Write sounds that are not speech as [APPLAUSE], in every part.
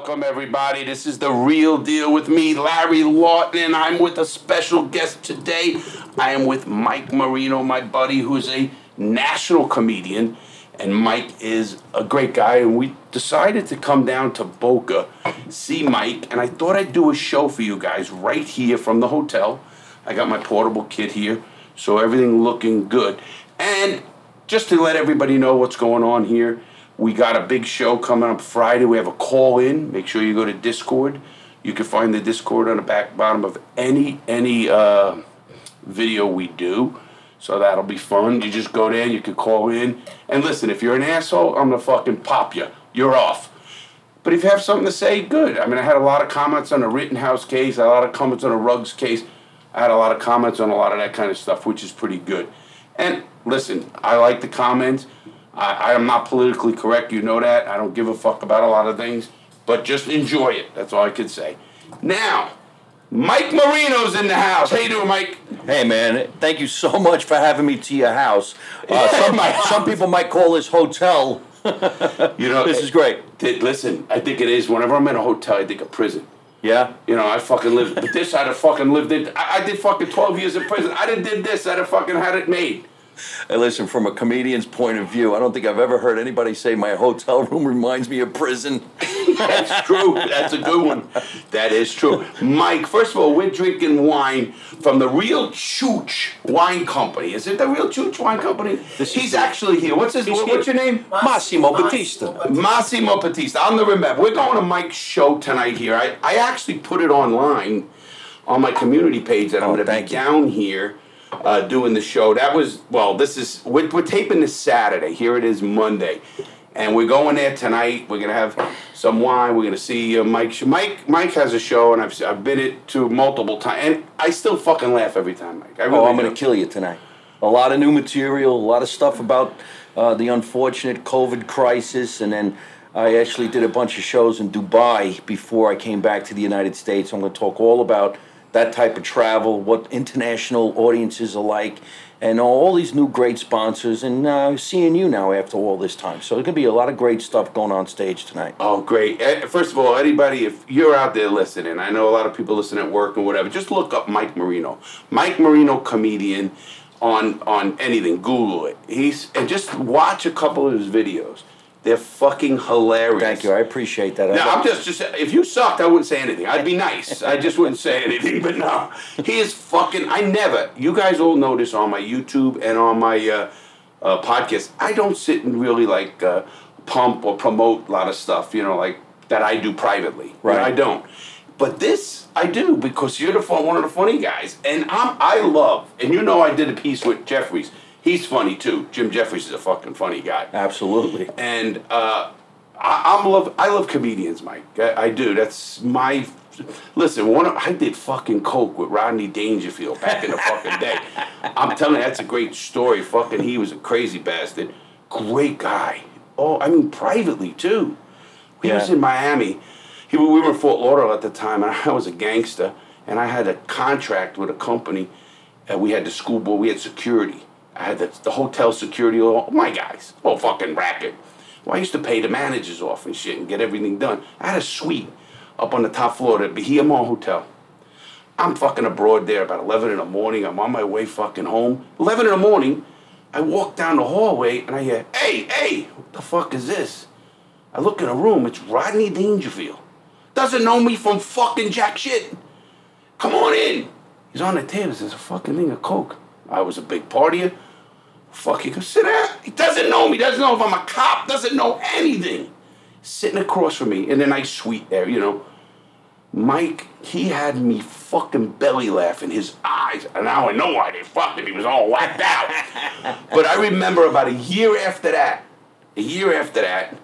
welcome everybody. This is the real deal with me, Larry Lawton, and I'm with a special guest today. I am with Mike Marino, my buddy, who's a national comedian. And Mike is a great guy, and we decided to come down to Boca, see Mike, and I thought I'd do a show for you guys right here from the hotel. I got my portable kit here, so everything looking good. And just to let everybody know what's going on here, we got a big show coming up Friday. We have a call in. Make sure you go to Discord. You can find the Discord on the back bottom of any any uh, video we do. So that'll be fun. You just go there, you can call in. And listen, if you're an asshole, I'm gonna fucking pop you. You're off. But if you have something to say, good. I mean, I had a lot of comments on the Rittenhouse case, a lot of comments on the Ruggs case. I had a lot of comments on a lot of that kind of stuff, which is pretty good. And listen, I like the comments. I, I am not politically correct, you know that. I don't give a fuck about a lot of things. But just enjoy it. That's all I could say. Now, Mike Marino's in the house. How you doing, Mike? Hey man, thank you so much for having me to your house. Uh, some, some people might call this hotel. You know, This is great. Th- Listen, I think it is. Whenever I'm in a hotel, I think of prison. Yeah. You know, I fucking lived. But this, I'd have fucking lived in. I, I did fucking 12 years in prison. I didn't did this. I'd have fucking had it made. Hey, listen, from a comedian's point of view, I don't think I've ever heard anybody say my hotel [LAUGHS] room reminds me of prison. That's true. That's a good one. That is true. Mike, first of all, we're drinking wine from the Real Chooch Wine Company. Is it the Real Chooch Wine Company? This He's actually here. What's his? He's what- what's your name? Massimo Battista. Massimo Batista. I'm the remember. We're going to Mike's show tonight here. I, I actually put it online on my community page that I'm Oh, going to be you. down here uh, doing the show. That was, well, this is, we're, we're taping this Saturday. Here it is Monday. And we're going there tonight. We're to have some wine. We're to see uh, Mike. Mike Mike has a show, and I've, I've been it to multiple times. And I still fucking laugh every time, Mike. I really Oh, I'm do. to kill you tonight. A lot of new material, a lot of stuff about uh, the unfortunate COVID crisis, and then I actually did a bunch of shows in Dubai before I came back to the United States. I'm going to talk all about that type of travel, what international audiences are like, and all these new great sponsors, and uh, seeing you now after all this time. So there's going to be a lot of great stuff going on stage tonight. Oh, great. Eh, First of all, anybody, if you're out there listening, I know a lot of people listen at work and whatever, just look up Mike Marino. Mike Marino comedian on on anything. Google it. He's and just watch a couple of his videos. They're fucking hilarious. Thank you. I appreciate that. No, I'm just just if you sucked, I wouldn't say anything. I'd be nice. I just wouldn't say anything. But no, he is fucking. I never. You guys all know this on my YouTube and on my uh, uh, podcast. I don't sit and really like uh, pump or promote a lot of stuff. You know, like that I do privately. You know, Right. I don't. But this I do because you're the fun, one of the funny guys, and I'm I love. And you know, I did a piece with Jeffries. He's funny too. Jim Jeffries is a fucking funny guy Absolutely. and uh, I, I'm love. I love comedians, Mike. I, I do. That's my. Listen, one of, I did fucking coke with Rodney Dangerfield back in the fucking day. [LAUGHS] I'm telling you, that's a great story. Fucking, he was a crazy bastard. Great guy. Oh, I mean, privately too. He was in Miami. He, we were in Fort Lauderdale at the time, and [LAUGHS] I was a gangster, and I had a contract with a company. And we had the school board. We had security. I had the, the hotel security. All my guys, whole fucking racket. Well, I used to pay the managers off and shit and get everything done. I had a suite up on the top floor at the Bahia Mar Hotel. I'm fucking abroad there about 11 in the morning. I'm on my way fucking home. 11 in the morning, I walk down the hallway and I hear, hey, hey, what the fuck is this? I look in the room, it's Rodney Dangerfield. Doesn't know me from fucking jack shit. Come on in. He's on the table, there's a fucking thing of coke. I was a big partier. Fuck, he sit down. He doesn't know me, doesn't know if I'm a cop, doesn't know anything. Sitting across from me in a nice suite there, you know. Mike, he had me fucking belly laughing, his eyes. And now I know why they fucked him. He was all whacked out. [LAUGHS] but I remember about a year after that, a year after that,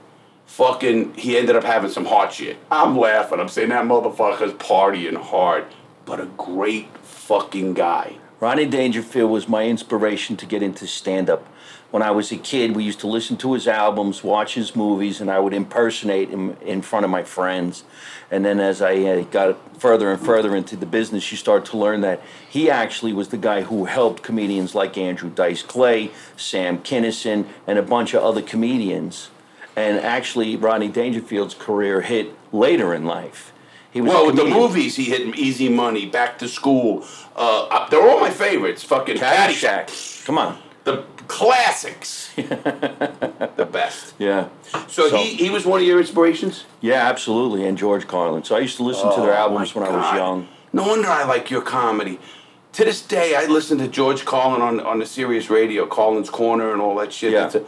fucking, he ended up having some hot shit. I'm laughing. I'm saying that motherfucker's partying hard. But a great fucking guy. Rodney Dangerfield was my inspiration to get into stand up. When I was a kid, we used to listen to his albums, watch his movies, and I would impersonate him in front of my friends. And then as I uh, got further and further into the business, you start to learn that he actually was the guy who helped comedians like Andrew Dice Clay, Sam Kinison, and a bunch of other comedians and actually Rodney Dangerfield's career hit later in life. He was Well, with the movies, he hit Easy Money, Back to School. Uh, they're all my favorites. Fucking Caddyshack. Come on. The classics. [LAUGHS] the best. Yeah. So, So- he, he was one of your inspirations? Yeah, absolutely. And George Carlin. So I used to listen to their Oh, albums when I was young. No wonder I like your comedy. To this day, I listen to George Carlin on, on the Sirius radio, Carlin's Corner and all that shit. Yeah. A-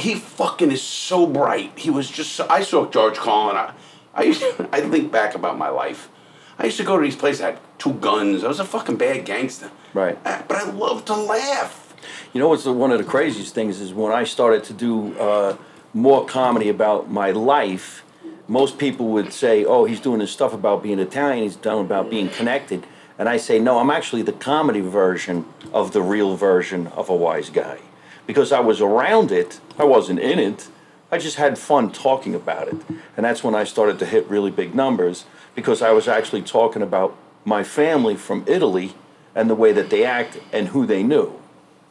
he fucking is so bright. He was just so, I saw George Carlin. I, I, used to, I think back about my life. I used to go to these places, I had two guns. I was a fucking bad gangster. Right. Uh, But I love to laugh. You know what's the, one of the craziest things is when I started to do uh, more comedy about my life, most people would say, "Oh, he's doing this stuff about being Italian. He's done about being connected." And I say, "No, I'm actually the comedy version of the real version of a wise guy, because I was around it. I wasn't in it. I just had fun talking about it, and that's when I started to hit really big numbers because I was actually talking about my family from Italy and the way that they act and who they knew."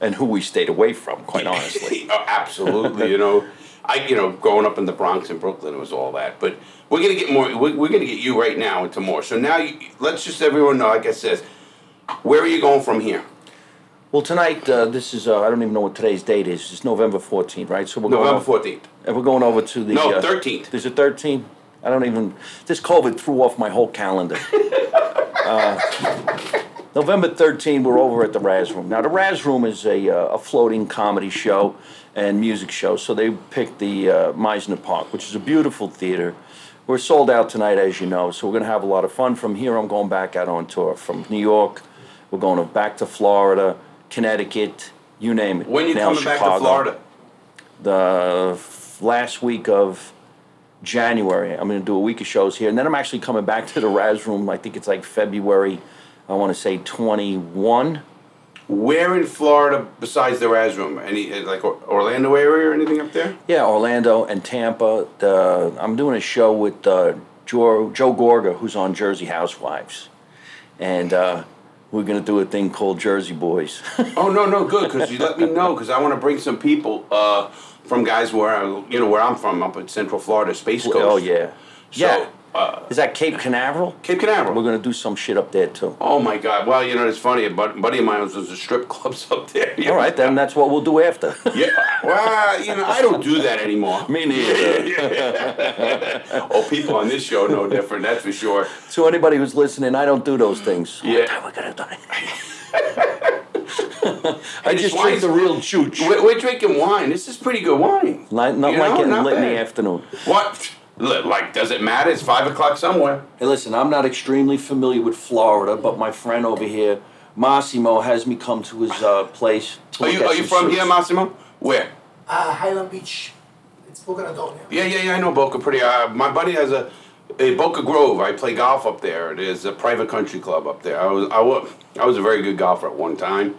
and who we stayed away from, quite [LAUGHS] honestly. [LAUGHS] Oh, absolutely. you know, I you know, growing up in the Bronx and Brooklyn, it was all that. But we're gonna get more. We're, we're gonna get you right now into more. So now, you, let's just everyone know. Like I said, where are you going from here? Well, tonight, uh, this is, uh, I don't even know what today's date is. It's November 14th, right? So we're going November over, fourteenth. And we're going over to the. No, uh, 13th. There's a 13th? I don't even. This COVID threw off my whole calendar. [LAUGHS] uh, November 13th, we're over at the Raz Room. Now, the Raz Room is a, uh, a floating comedy show and music show. So they picked the uh, Mizner Park, which is a beautiful theater. We're sold out tonight, as you know, so we're going to have a lot of fun. From here, I'm going back out on tour. From New York, we're going back to Florida, Connecticut, you name it. When you Now coming back to Florida? the last week of January. I'm going to do a week of shows here, and then I'm actually coming back to the Raz Room. I think it's like February. I want to say 21. Where in Florida besides the Raz Room? Any uh, like Orlando area or anything up there? Yeah, Orlando and Tampa. The, I'm doing a show with uh, Joe, Joe Gorga, who's on Jersey Housewives, and uh, we're going to do a thing called Jersey Boys. [LAUGHS] Oh no, no, good because you let me know because I want to bring some people uh, from guys where I, you know where I'm from up in Central Florida, Space Coast. oh yeah, So, yeah. uh, Is that Cape Canaveral? Cape Canaveral. We're going to do some shit up there too. Oh my God! Well, you know it's funny. A buddy of mine was there's a strip [LAUGHS] clubs up there. All right, then that's what we'll do after. Yeah. Well, you know I don't do that anymore. [LAUGHS] Me neither. [LAUGHS] Oh, people on this show know different. That's for sure. To anybody who's listening, I don't do those things. Yeah. One time we could have done it. I just wine's- drink the real chooch. We're, we're drinking wine. This is pretty good wine. Like, not You like know, getting not lit in the afternoon. What? Like, does it matter? It's five o'clock somewhere. Hey, listen, I'm not extremely familiar with Florida, but my friend over here, Massimo, has me come to his uh, place. To Are you are you from suits. here, Massimo? Where? Uh, Highland Beach. It's Boca Raton. Yeah, yeah, yeah. I know Boca pretty. Uh, my buddy has a, a Boca Grove. I play golf up there. There's a private country club up there. I was I was I was a very good golfer at one time.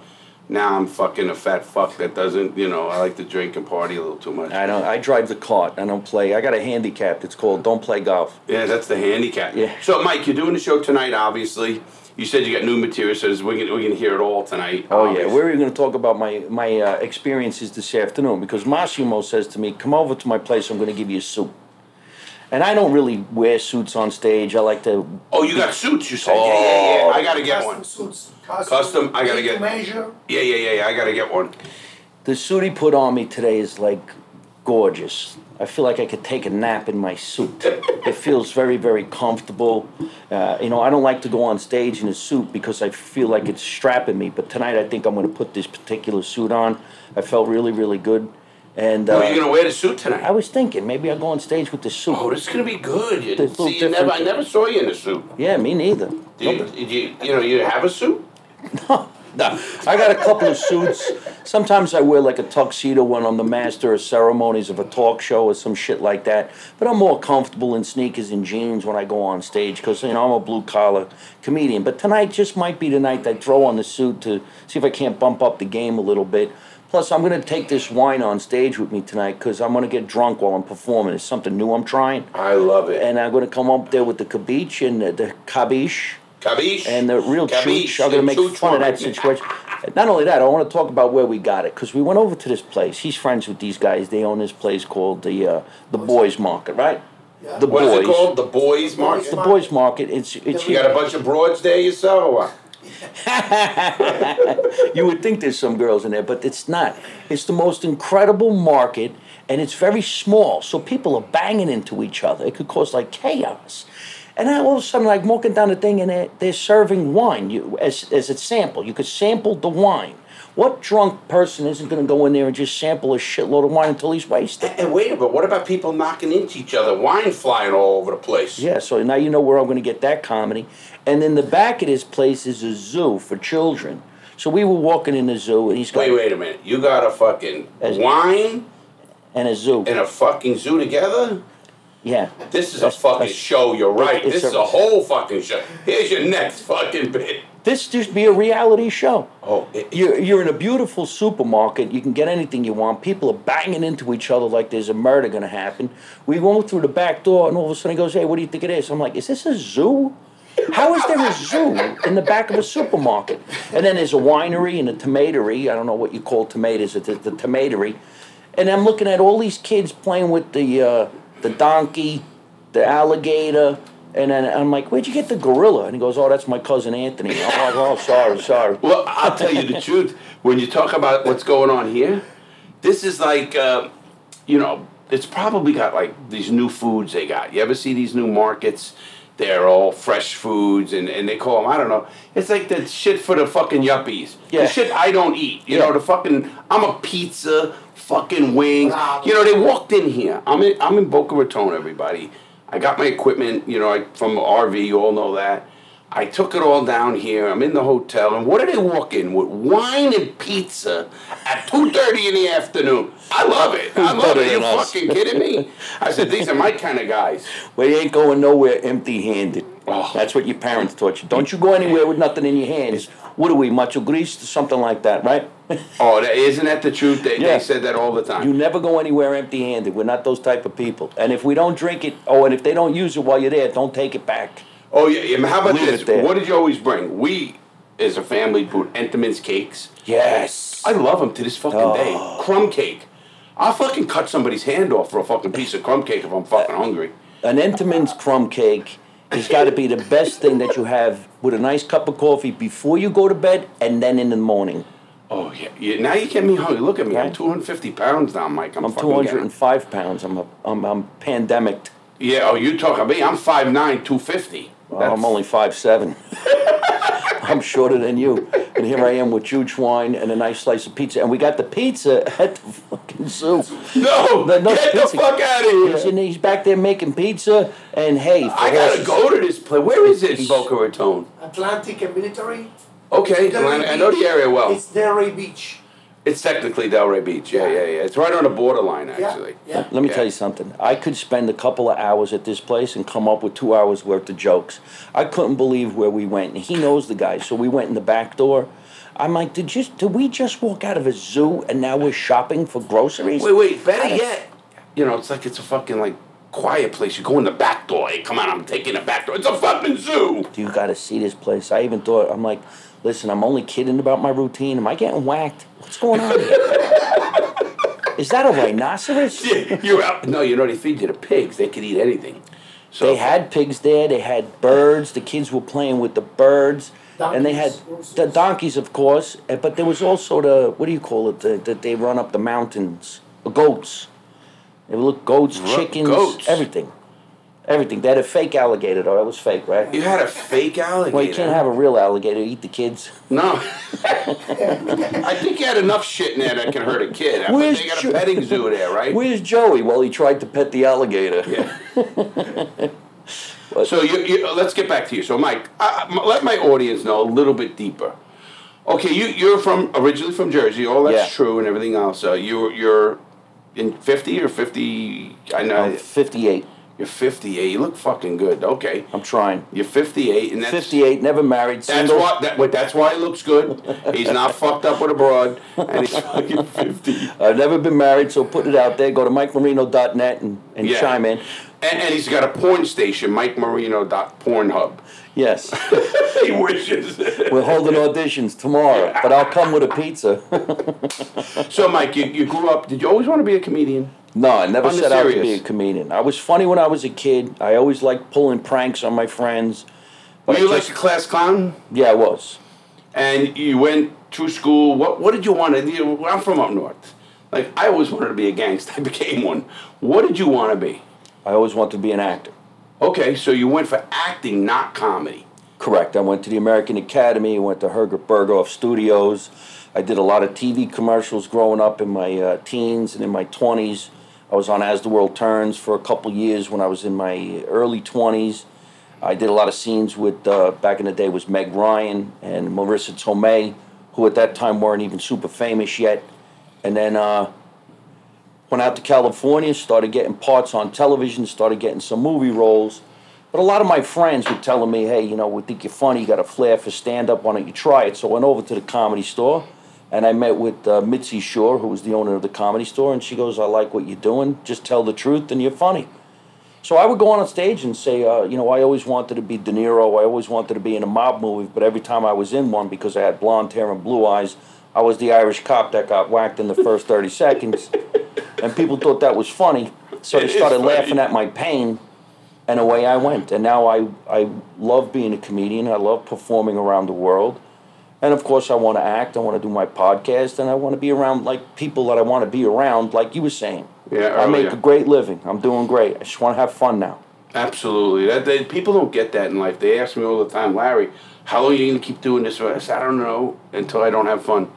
Now I'm fucking a fat fuck that doesn't. You know, I like to drink and party a little too much. I don't. I drive the cart. I don't play. I got a handicap. It's called "Don't Play Golf." Yeah, that's the handicap. Yeah. So, Mike, you're doing the show tonight. Obviously, you said you got new material, so we're gonna we're gonna hear it all tonight. Oh yeah, we're going to talk about my my uh, experiences this afternoon because Massimo says to me, "Come over to my place. I'm going to give you a suit." And I don't really wear suits on stage. I like to. Oh, you got suits? You said? yeah, yeah, yeah. I gotta get Custom one. suits. Custom. Custom, I gotta get- measure. Yeah, yeah, yeah, yeah. I gotta get one. The suit he put on me today is like gorgeous. I feel like I could take a nap in my suit. [LAUGHS] it feels very, very comfortable. Uh, you know, I don't like to go on stage in a suit because I feel like it's strapping me. But tonight, I think I'm going to put this particular suit on. I felt really, really good. And uh, Oh, you're gonna wear the suit tonight? I was thinking maybe I'll go on stage with the suit. Oh, this is gonna be good. You, There's a little see, you never, I never saw you in a suit. Yeah, me neither. Do you, did you, you know, you have a suit? [LAUGHS] No, I got a couple of suits. Sometimes I wear like a tuxedo when I'm the master of ceremonies of a talk show or some shit like that. But I'm more comfortable in sneakers and jeans when I go on stage because you know I'm a blue collar comedian. But tonight just might be the night that I throw on the suit to see if I can't bump up the game a little bit. Plus, I'm going to take this wine on stage with me tonight because I'm going to get drunk while I'm performing. It's something new I'm trying. I love it. And I'm going to come up there with the cabiche and the, the cabiche Cabiche? and the real Cabiche, chooch. I'm gonna make chooch fun of that situation. Not only that, I want to talk about where we got it because we went over to this place. He's friends with these guys. They own this place called the uh, the Boys Market, right? Yeah. The What is Boys. it called? The Boys Market? The Boys Market. It's it's You got a bunch of broads there yourself or what? [LAUGHS] you would think there's some girls in there, but it's not. It's the most incredible market, and it's very small, so people are banging into each other. It could cause like chaos. And then all of a sudden, like walking down the thing, and they're, they're serving wine you, as, as a sample. You could sample the wine. What drunk person isn't going to go in there and just sample a shitload of wine until he's wasted? And wait a minute, what about people knocking into each other, wine flying all over the place? Yeah, so now you know where I'm going to get that comedy. And in the back of this place is a zoo for children. So we were walking in the zoo, and he's got Wait, wait a minute. You got a fucking As- wine and a zoo. and a fucking zoo together? Yeah. This is a fucking show, you're right. This a- is a whole fucking show. Here's your next fucking bit. This just be a reality show. Oh, it, You're, you're in a beautiful supermarket. You can get anything you want. People are banging into each other like there's a murder going to happen. We go through the back door, and all of a sudden he goes, Hey, what do you think it is? I'm like, Is this a zoo? How is there a zoo in the back of a supermarket? And then there's a winery and a tomatory. I don't know what you call tomatoes, it's the, the tomatory. And I'm looking at all these kids playing with the, uh, the donkey, the alligator. And then I'm like, Where'd you get the gorilla? And he goes, Oh, that's my cousin Anthony. I'm like, Oh, sorry, sorry. [LAUGHS] Well, I'll tell you the truth. When you talk about what's going on here, this is like, uh, you know, it's probably got like these new foods they got. You ever see these new markets? They're all fresh foods, and, and they call them, I don't know. It's like the shit for the fucking yuppies. Yeah. The shit I don't eat. You Yeah. know, the fucking, I'm a pizza, fucking wings. Wow. You know, they walked in here. I'm in, I'm in Boca Raton, everybody. I got my equipment, you know, I, from RV, you all know that. I took it all down here. I'm in the hotel, and what do they walk in with? Wine and pizza at two thirty in the afternoon. I love it. I love better it. You than us? fucking kidding me? I said these are my kind of guys. Well, you ain't going nowhere empty-handed. Oh. That's what your parents taught you. Don't you go anywhere with nothing in your hands. What are we, macho grease? Something like that, right? [LAUGHS] Oh, that, isn't that the truth? They, Yeah. they said that all the time. You never go anywhere empty-handed. We're not those type of people. And if we don't drink it, oh, and if they don't use it while you're there, don't take it back. oh yeah. yeah, How about Leave this? What did you always bring? We, as a family, put Entenmann's cakes. Yes. I love them to this fucking Oh. day. Crumb cake. I'll fucking cut somebody's hand off for a fucking piece of crumb cake if I'm fucking hungry. An Entenmann's crumb cake has got to be the best thing that you have with a nice cup of coffee before you go to bed and then in the morning. Oh yeah, yeah. Now you get me hungry. Look at me. I'm 250 pounds now, Mike. I'm, I'm fucking getting- 205 pounds. I'm a, I'm, I'm pandemicked. Yeah. Oh, you talk talking me? I'm 5'9", 250. Well, I'm only five seven. [LAUGHS] I'm shorter than you, and here I am with huge wine and a nice slice of pizza, and we got the pizza [LAUGHS] at the fucking zoo. No, No, no get pizza. the fuck out of here. in, he's back there making pizza, and hey, I gotta horses. go to this place. Where is it in Boca Raton? Atlantic and military. Okay, Delray I, I know the area well. It's Delray Beach. It's technically Delray Beach. Yeah, yeah, yeah. It's right on the borderline, actually. Yeah. Let me Yeah. tell you something. I could spend a couple of hours at this place and come up with two hours worth of jokes. I couldn't believe where we went, and he knows the guy, so we went in the back door. I'm like, did just did we just walk out of a zoo and now we're shopping for groceries? Wait, wait. Better I- yet, you know, it's like it's a fucking like quiet place. You go in the back door. Hey, come on, I'm taking the back door. It's a fucking zoo. You got to see this place. I even thought, I'm like, listen, I'm only kidding about my routine. Am I getting whacked? What's going on here? Is that a rhinoceros? [LAUGHS] You're out. No, you know they feed you the pigs. They can eat anything. So They had pigs there. They had birds. The kids were playing with the birds, and they had the donkeys, of course. eh, But there was also the what do you call it? The, that they run up the mountains. The goats. They look goats, Ru- chickens, goats. everything, everything. They had a fake alligator though. That was fake, right? You had a fake alligator. Well, you can't have a real alligator eat the kids. No. I think you had enough shit in there that can hurt a kid. Where's they got Jo- a petting zoo there, right? Where's Joey? Well, he tried to pet the alligator. Yeah. [LAUGHS] So you, you, let's get back to you. So, Mike, uh, let my audience know a little bit deeper. Okay, you you're from originally from Jersey. All that's Yeah. true and everything else. Uh, you you're in fifty or fifty. I know I'm 58. You're fifty eight. You look fucking good. Okay, I'm trying. you're fifty eight, and that's 58, never married, That's single. why. That, wait, that's why he looks good. He's not [LAUGHS] fucked up with a broad, and he's fucking fifty. I've never been married, so put it out there. Go to MikeMarino.net and, and Yeah. chime in. And, and he's got a porn station, Mike Marino Pornhub. Yes. [LAUGHS] he wishes. We're holding auditions tomorrow, but I'll come with a pizza. [LAUGHS] so, Mike, you, you grew up. Did you always want to be a comedian? No, I never the set out to be a comedian. I was funny when I was a kid. I always liked pulling pranks on my friends. Were you like a class clown? Yeah, I was. And you went to school. What What did you want to do? I'm from up north. Like I always wanted to be a gangster. [LAUGHS] I became one. What did you want to be? I always wanted to be an actor. Okay, so you went for acting, not comedy. Correct. I went to the American Academy. I went to Herbert Berghof Studios. I did a lot of TV commercials growing up in my uh, teens and in my 20s. I was on As the World Turns for a couple years when I was in my early 20s. I did a lot of scenes with, uh, back in the day, was Meg Ryan and Marisa Tomei, who at that time weren't even super famous yet. And then uh, went out to California, started getting parts on television, started getting some movie roles. But a lot of my friends were telling me, hey, you know, we think you're funny, you got a flair for stand up, why don't you try it? So I went over to the comedy store and I met with uh, Mitzi Shore, who was the owner of the comedy store, and she goes, I like what you're doing, just tell the truth and you're funny. So I would go on stage and say, uh, you know, I always wanted to be De Niro, I always wanted to be in a mob movie, but every time I was in one, because I had blonde hair and blue eyes, I was the Irish cop that got whacked in the first 30 seconds. And people thought that was funny, so It they started laughing at my pain and away I went. And now I, I love being a comedian. I love performing around the world. And of course, I want to act. I want to do my podcast, and I want to be around like people that I want to be around, like you were saying. Yeah, I make a great living. I'm doing great. I just want to have fun now. Absolutely. That they, people don't get that in life. They ask me all the time, Larry, how long are you going to keep doing this? I said, I don't know until I don't have fun.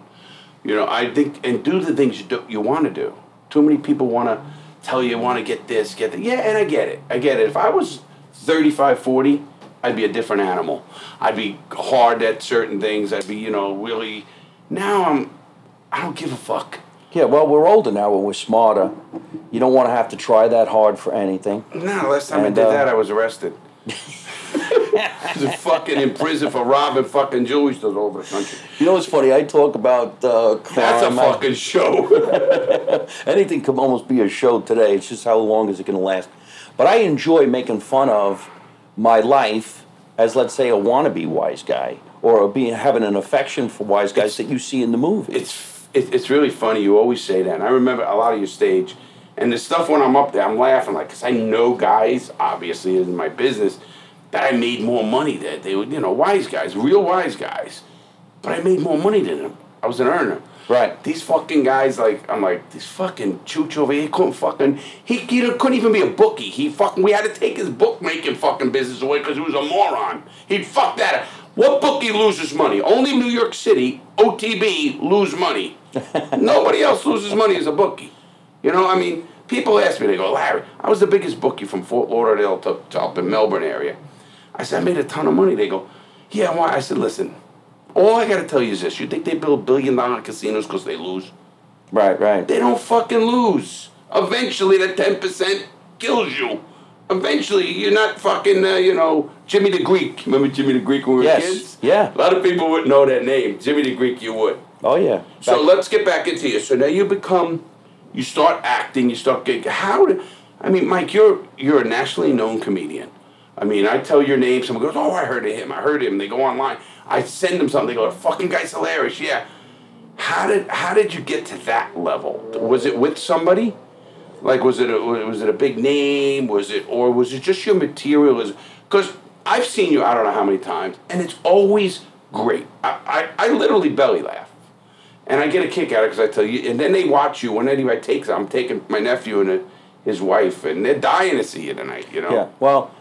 You know, I think and do the things you do, you want to do. Too many people want to tell you want to get this, get that. Yeah, and I get it. I get it. If I was 35, 40, I'd be a different animal. I'd be hard at certain things. I'd be, you know, really. Now I'm. I don't give a fuck. Yeah, well, we're older now and we're smarter. You don't want to have to try that hard for anything. No, last time I did uh, that, I was arrested. [LAUGHS] I was fucking in prison for robbing fucking stores all over the country. You know what's funny? I talk about uh, crime. That's a fucking show. [LAUGHS] anything can almost be a show today. It's just how long is it going to last. But I enjoy making fun of my life as, let's say, a wannabe wise guy or being having an affection for wise guys that you see in the movies. it's it, it's really funny. You always say that. And I remember a lot of your stage, and the stuff when I'm up there, I'm laughing like, cause I know guys, obviously in my business, that I made more money that they were, you know, wise guys, real wise guys, but I made more money than them. I was an earner. Right. These fucking guys, like, I'm like, this fucking chooch over here couldn't fucking, he, he couldn't even be a bookie. He fucking, we had to take his bookmaking fucking business away because he was a moron. He'd fuck that up. What bookie loses money? Only New York City, OTB, lose money. [LAUGHS] Nobody else loses money as a bookie. You know, I mean, people ask me, they go, Larry, I was the biggest bookie from Fort Lauderdale to, to up in Melbourne area. I said, I made a ton of money. They go, yeah, why? I said, listen, all I got to tell you is this. You think they build billion dollar casinos because they lose? right, right. They don't fucking lose. Eventually, that 10% kills you. Eventually, you're not fucking, uh, you know, Jimmy the Greek. Remember Jimmy the Greek when we were Yes, kids? yeah. A lot of people wouldn't know that name. Jimmy the Greek, you would. Oh, yeah. So let's get back into you. So now you become, you start acting, you start getting, how did, I mean, Mike, you're you're a nationally known comedian. I mean, I tell your name, someone goes, oh, I heard of him, I heard him. They go online, I send them something, they go, fucking guy's hilarious, yeah. How did how did you get to that level? Was it with somebody? Like, was it a, was it a big name? Was it or was it just your material? Because I've seen you I don't know how many times, and it's always great. I, I, I literally belly laugh. And I get a kick out of it because I tell you, and then they watch you. When anybody takes, I'm taking my nephew and his wife, and they're dying to see you tonight. You know. Yeah. Well,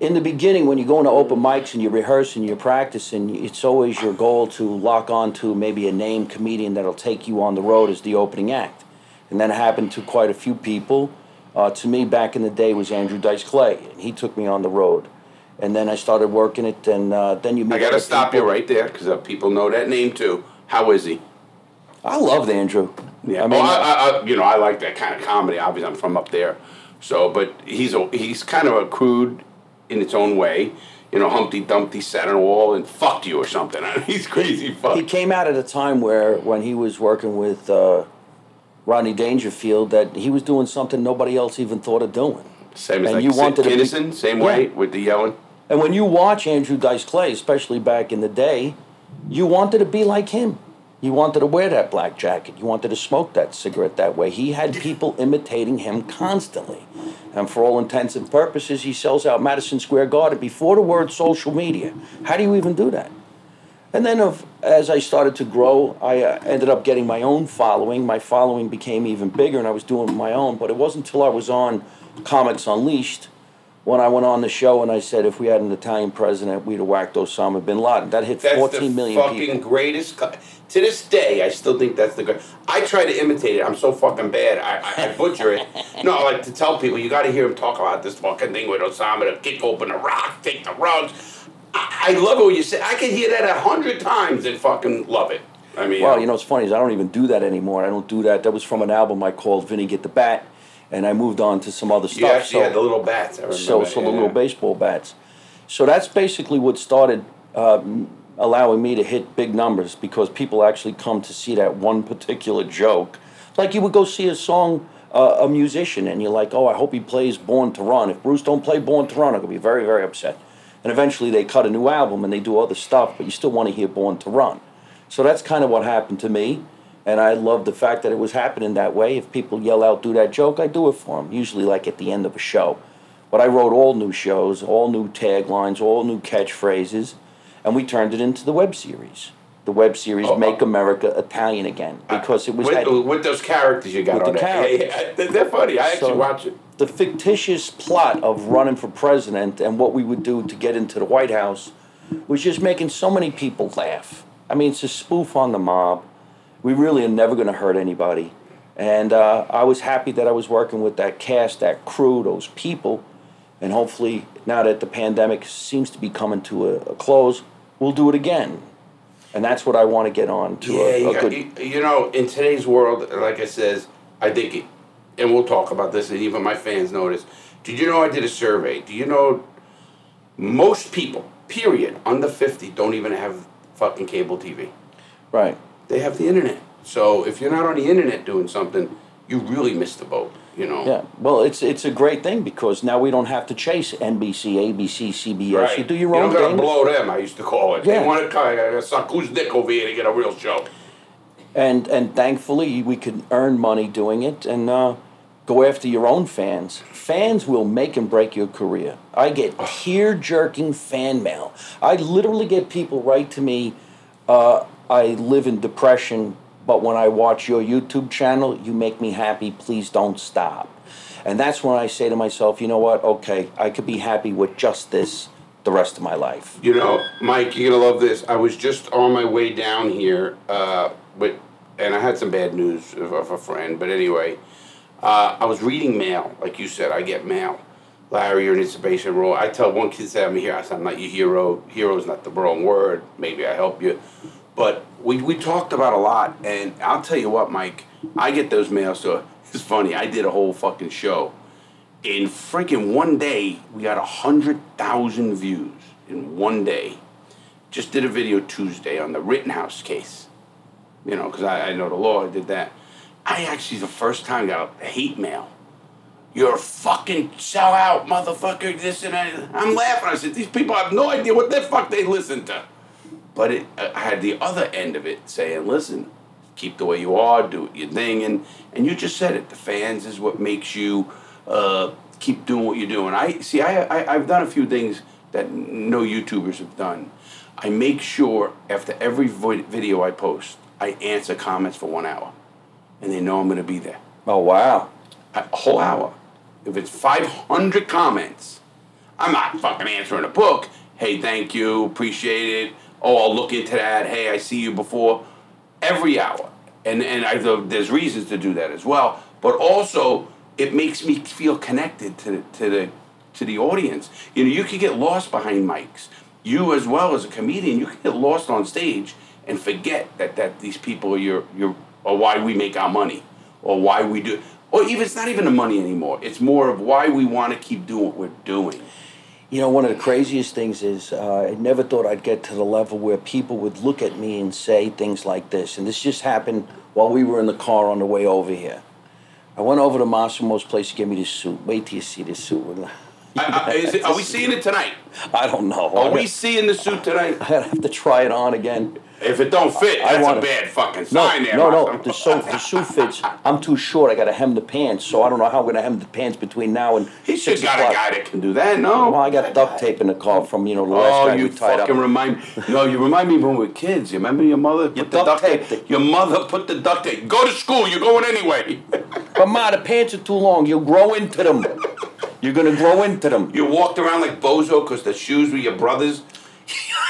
in the beginning, when you go into open mics and you're rehearsing, you're practicing, it's always your goal to lock on to maybe a name comedian that'll take you on the road as the opening act. And that happened to quite a few people. Uh, to me, back in the day, was Andrew Dice Clay, and he took me on the road. And then I started working it, and uh, then you meet. I got to stop people. you right there because uh, people know that name too. How is he? I loved Andrew. Yeah, I mean, oh, I, I, you know, I like that kind of comedy. Obviously, I'm from up there, so but he's a, he's kind of a crude in its own way. You know, Humpty Dumpty sat on a wall and fucked you or something. [LAUGHS] he's crazy fuck. he came out at a time where when he was working with uh, Rodney Dangerfield that he was doing something nobody else even thought of doing. Same as And like you wanted to be- Kinison, same way Yeah. with the yelling. And when you watch Andrew Dice Clay, especially back in the day, you wanted to be like him. You wanted to wear that black jacket. You wanted to smoke that cigarette that way. He had [LAUGHS] people imitating him constantly. And for all intents and purposes, he sells out Madison Square Garden before the word social media. How do you even do that? And then, of, as I started to grow, I uh, ended up getting my own following. My following became even bigger, and I was doing my own. But it wasn't until I was on Comics Unleashed when I went on the show and I said, if we had an Italian president, we'd have whacked Osama bin Laden. That hit That's 14 the million fucking people. greatest. Co- to this day, I still think that's the good. I try to imitate it. I'm so fucking bad. I, I, I butcher it. [LAUGHS] No, I like to tell people you got to hear him talk about this fucking thing with Osama to kick open the rock, take the rugs. I, I love it when you say. I can hear that a hundred times and fucking love it. I mean, Well, you know, what's funny is I don't even do that anymore. I don't do that. That was from an album I called Vinny Get the Bat, and I moved on to some other you stuff. actually had the little bats. I remember. so so the yeah. little baseball bats. So that's basically what started uh, allowing me to hit big numbers because people actually come to see that one particular joke. Like you would go see a song, uh, a musician, and you're like, oh, I hope he plays Born to Run. If Bruce don't play Born to Run, I'm gonna be very very upset. And eventually they cut a new album and they do other stuff, but you still want to hear Born to Run. So that's kind of what happened to me. And I love the fact that it was happening that way. If people yell out, do that joke, I do it for them, usually like at the end of a show. But I wrote all new shows, all new taglines, all new catchphrases, and we turned it into the web series. The web series Oh, Make oh. America Italian Again because it was with, that, with those characters you got With on the there. [LAUGHS] Yeah, characters. yeah, they're funny. I actually So- watch it. the fictitious plot of running for president and what we would do to get into the White House was just making so many people laugh. I mean, it's a spoof on the mob. We really are never going to hurt anybody. And uh, I was happy that I was working with that cast, that crew, those people. And hopefully, now that the pandemic seems to be coming to a, a close, we'll do it again. And that's what I want to get on to Yeah, a, you, a got- good. you, you know, in today's world, like I says, I think, it, and we'll talk about this, and even my fans know this. Did you know I did a survey? Do you know most people, period, under 50, don't even have fucking cable TV? right. They have the internet. So if you're not on the internet doing something, you really missed the boat, you know? Yeah, well, it's it's a great thing because now we don't have to chase NBC, ABC, CBS. Right. You do your you own don't gotta thing, blow them, I used to call it. Yeah. They want to of suck whose dick over here to get a real show. and and thankfully we can earn money doing it and uh, go after your own fans. Fans will make and break your career. I get tear jerking fan mail. I literally get people write to me. Uh, I live in depression, but when I watch your YouTube channel, you make me happy. Please don't stop. And that's when I say to myself, you know what? Okay, I could be happy with just this the rest of my life. You know, Mike, you're gonna love this. I was just on my way down here, uh, with, and I had some bad news of, of a friend. But anyway, uh, I was reading mail, like you said. I get mail. Larry, you're an inspiration role. I tell one kid that I'm here. I said, I'm not your hero. Hero is not the wrong word. Maybe I help you, but we we talked about a lot. And I'll tell you what, Mike, I get those mails. So [LAUGHS] it's funny. I did a whole fucking show in freaking one day, we got a hundred thousand views in one day. Just did a video Tuesday on the Rittenhouse case. You know, because I, I know the law. I did that. I actually the first time got a hate mail. You're a fucking sellout, motherfucker. This and that. I'm laughing. I said these people have no idea what the fuck they listen to. But it, I had the other end of it saying, listen, keep the way you are, do your thing, and and you just said it. The fans is what makes you uh, keep doing what you're doing. I see. I, I I've done a few things that no YouTubers have done. I make sure after every vo- video I post, I answer comments for one hour, and they know I'm going to be there Oh wow! a whole hour. If it's 500 comments, I'm not fucking answering a book. Hey, thank you, appreciate it. Oh, I'll look into that. Hey, I see you before. Every hour, and and I there's reasons to do that as well. But also, it makes me feel connected to the, to the to the audience. You know, you can get lost behind mics. You as well as a comedian, you can get lost on stage and forget that that these people are your your or why we make our money or why we do or even it's not even the money anymore. It's more of why we want to keep doing what we're doing. You know, one of the craziest things is uh, I never thought I'd get to the level where people would look at me and say things like this. And this just happened while we were in the car on the way over here. I went over to Massimo's place to get me this suit. Wait till you see this suit. I, I, it, are we seeing it tonight? I don't know. Are we seeing the suit tonight? [LAUGHS] I have to try it on again. If it don't fit, I that's a bad fucking No, sign there. no, no. The suit, the suit fits. I'm too short. I got to hem the pants, so I don't know how I'm going to hem the pants between now and He should got a guy that can do that. No. Well, I got duct tape in the car from you know the last Oh, time you tied fucking up. remind No, you remind me when we were kids. You remember your mother put You the duct tape? taped. Your mother put the duct tape. Go to school. You're going anyway. [LAUGHS] But ma, the pants are too long. You'll grow into them. You're gonna grow into them. You walked around like bozo because the shoes were your brothers. [LAUGHS]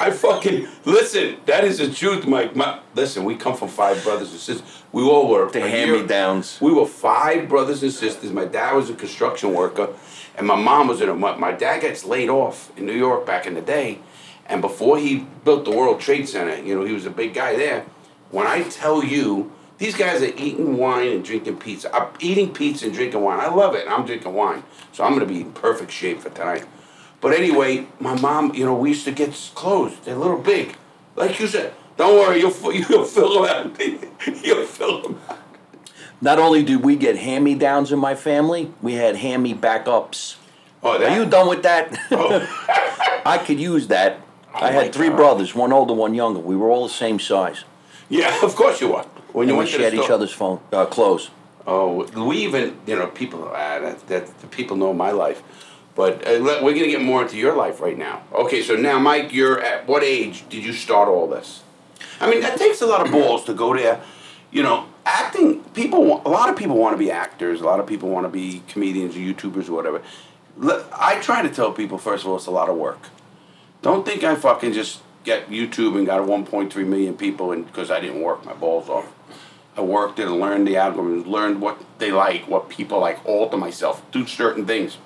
I fucking listen. That is the truth, Mike. My, listen, we come from five brothers and sisters. We all were The hand-me-downs. We were five brothers and sisters. My dad was a construction worker, and my mom was in a. My, my dad gets laid off in New York back in the day, and before he built the World Trade Center, you know, he was a big guy there. When I tell you, these guys are eating wine and drinking pizza. I'm eating pizza and drinking wine. I love it. and I'm drinking wine, so I'm gonna be in perfect shape for tonight. But anyway, my mom, you know, we used to get clothes. They're a little big, like you said. Don't worry, you'll [LAUGHS] you'll fill them out. [LAUGHS] you'll fill them out. Not only did we get hand-me-downs in my family, we had hand-me backups. Oh, Are you done with that? Oh, [LAUGHS] I could use that. I had three God. brothers, one older, one younger. We were all the same size. yeah, of course you are. When you And we to the shared each other's phone uh, clothes. Oh, we even, you know, people, ah, that, that, the people know my life. But uh, we're going to get more into your life right now. Okay, so now, Mike, you're at what age did you start all this? I mean, that takes a lot of balls to go there. You know, acting, people, a lot of people want to be actors, a lot of people want to be comedians or YouTubers or whatever. I try to tell people, first of all, it's a lot of work. Don't think I fucking just get YouTube and got 1.3 million people and because I didn't work my balls off. I worked and learned the algorithms, learned what they like, what people like, alter myself, do certain things.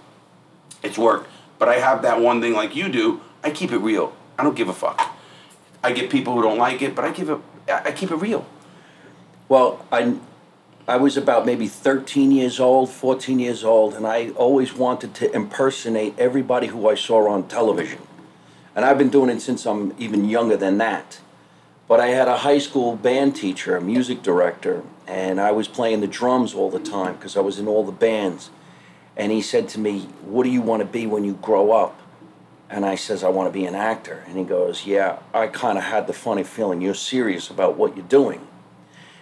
It's work. But I have that one thing like you do. I keep it real. I don't give a fuck. I get people who don't like it, but I give it. I keep it real. Well, I, I was about maybe 13 years old, 14 years old, and I always wanted to impersonate everybody who I saw on television. And I've been doing it since I'm even younger than that. But I had a high school band teacher, a music director, and I was playing the drums all the time because I was in all the bands. And he said to me, What do you want to be when you grow up? And I says, I want to be an actor. And he goes, Yeah, I kind of had the funny feeling you're serious about what you're doing.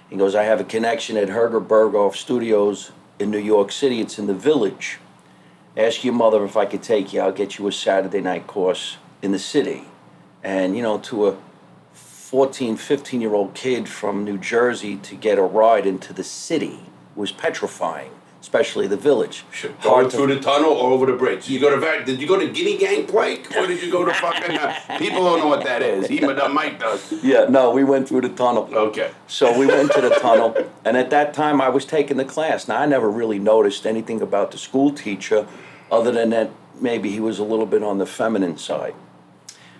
He goes, I have a connection at Herbert Berghof Studios in New York City. It's in the village. Ask your mother if I could take you. I'll get you a Saturday night course in the city. And, you know, to a 14, 15 year old kid from New Jersey to get a ride into the city was petrifying, especially the village. Going Hard to- through the tunnel or over the bridge. You go to did you go to Guinea Gang Plank or did you go to fucking? Uh, [LAUGHS] people don't know what that is. He but uh, Mike does. yeah, no, we went through the tunnel. Okay. So we went to the tunnel, and at that time I was taking the class. Now I never really noticed anything about the school teacher, other than that maybe he was a little bit on the feminine side.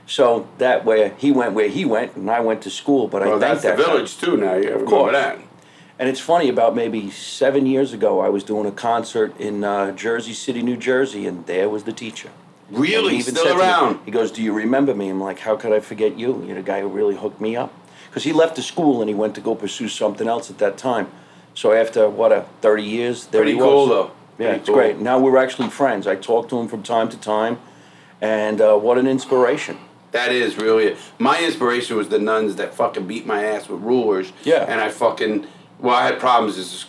So that way he went where he went, and I went to school. But I Well, think that's the that village too. Now you of course. that. And it's funny about maybe seven years ago I was doing a concert in uh, Jersey City, New Jersey, and there was the teacher. Really, still to me- around. he goes, "Do you remember me?" I'm like, "How could I forget you? You're the guy who really hooked me up." Because he left the school and he went to go pursue something else at that time. So after what a 30 years, there Pretty he was. cool though. Yeah, Pretty it's cool. great. Now we're actually friends. I talk to him from time to time, and uh, what an inspiration. That is really it. My inspiration was the nuns that fucking beat my ass with rulers. Yeah. And I fucking well, I had problems. Is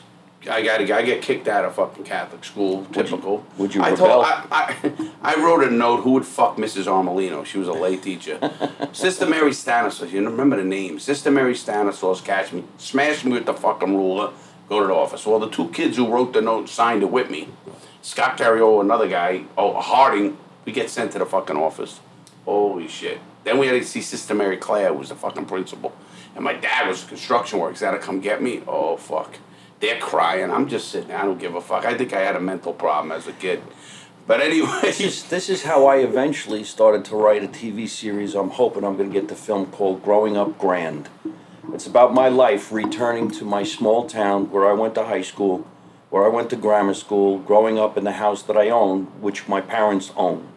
I got I get kicked out of fucking Catholic school. Typical. would you I rebel? told I, I [LAUGHS] I wrote a note. Who would fuck Mrs. Armelino? She was a lay teacher. [LAUGHS] Sister Mary Stanislaus. You remember the name? Sister Mary Stanislaus catch me, smash me with the fucking ruler. Go to the office. Well, the two kids who wrote the note signed it with me. Scott Carriolo, another guy, oh Harding. We get sent to the fucking office. Holy shit. Then we had to see Sister Mary Claire, who was the fucking principal. And my dad was construction work. He's to come get me. Oh, fuck. They're crying. I'm just sitting there. I don't give a fuck. I think I had a mental problem as a kid. But anyway, This is, this is how I eventually started to write a TV series. I'm hoping I'm going to get the film called Growing Up Grand. It's about my life returning to my small town where I went to high school, where I went to grammar school, growing up in the house that I owned, which my parents owned.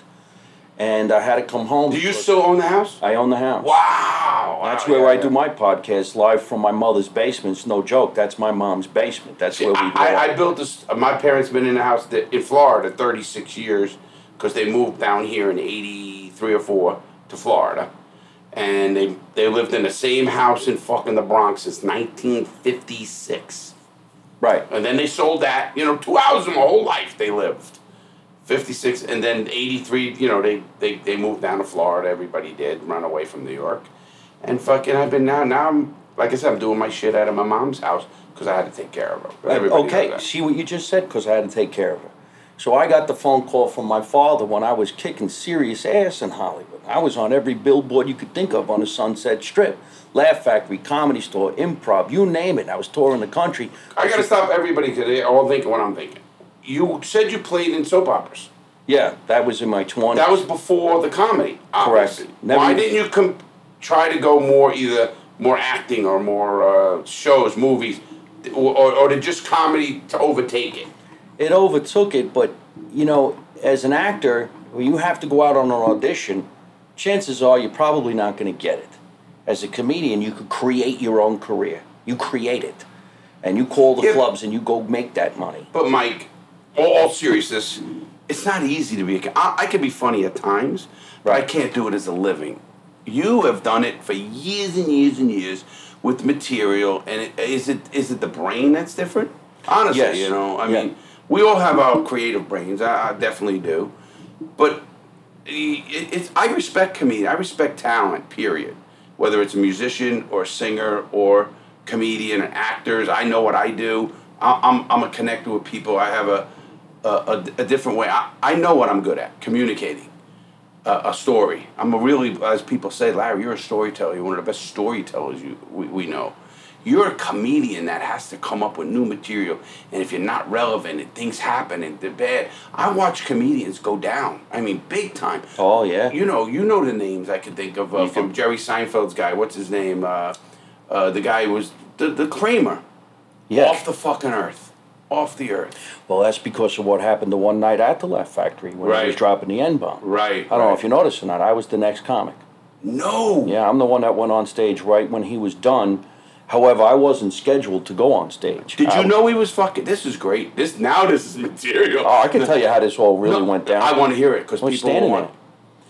And I had to come home. Do you still own the house? I own the house. Wow. That's Wow, where yeah, I yeah. do my podcast live from my mother's basement. It's no joke. That's my mom's basement. That's where we I, go. I, I built this. uh, My parents been in the house that, in Florida 36 years because they moved down here in 83 or 4 to Florida. And they, they lived in the same house in fucking the Bronx since 1956. right. And then they sold that, you know, two houses my whole life they lived. 56 and then 83, you know, they, they, they moved down to Florida, everybody did, run away from New York. And fucking I've been now, now I'm, like I said, I'm doing my shit out of my mom's house because I had to take care of her. Everybody okay, see what you just said? Because I had to take care of her. So I got the phone call from my father when I was kicking serious ass in Hollywood. I was on every billboard you could think of on the Sunset Strip. Laugh Factory, Comedy Store, Improv, you name it. I was touring the country. I gotta stop everybody because they all thinking what I'm thinking. You said you played in soap operas. Yeah, that was in my 20s. That was before the comedy. Obviously. Never- Why didn't you com- try to go more either more acting or more uh, shows, movies, or, or, or did just comedy to overtake it? it overtook it, but you know, as an actor, when you have to go out on an audition, chances are you're probably not going to get it. As a comedian, you could create your own career. You create it, and you call the Yeah. clubs and you go make that money. But Mike, all, all seriousness, it's not easy to be. A, I, I can be funny at times, but I can't do it as a living. You have done it for years and years and years with material, and it, is it is it the brain that's different? Honestly, Yes. you know, I Yeah. mean, we all have our creative brains. I, I definitely do, but it, it's I respect comedian. I respect talent. Period. Whether it's a musician or a singer or comedian or actors, I know what I do. I, I'm I'm a connector with people. I have a a, a, different way. I, I know what I'm good at communicating a, a story. I'm a really, as people say, Larry, you're a storyteller. You're one of the best storytellers you we, we know. You're a comedian that has to come up with new material, and if you're not relevant and things happen and they're bad, I watch comedians go down. I mean, big time. Oh yeah, You know, you know the names I can think of uh, from Jerry Seinfeld's guy. What's his name? Uh, uh, the guy who was the the Kramer. yeah. Off the fucking earth. Off the earth. well, that's because of what happened the one night at the Laugh Factory when I was dropping the N bomb. Right. I don't know if you noticed or not. I was the next comic. No. Yeah, I'm the one that went on stage right when he was done. However, I wasn't scheduled to go on stage. Did you was- know he was fucking? This is great. This now this is [LAUGHS] material. Oh, I can tell you how this all really No, went down. I want to hear it because people standing want.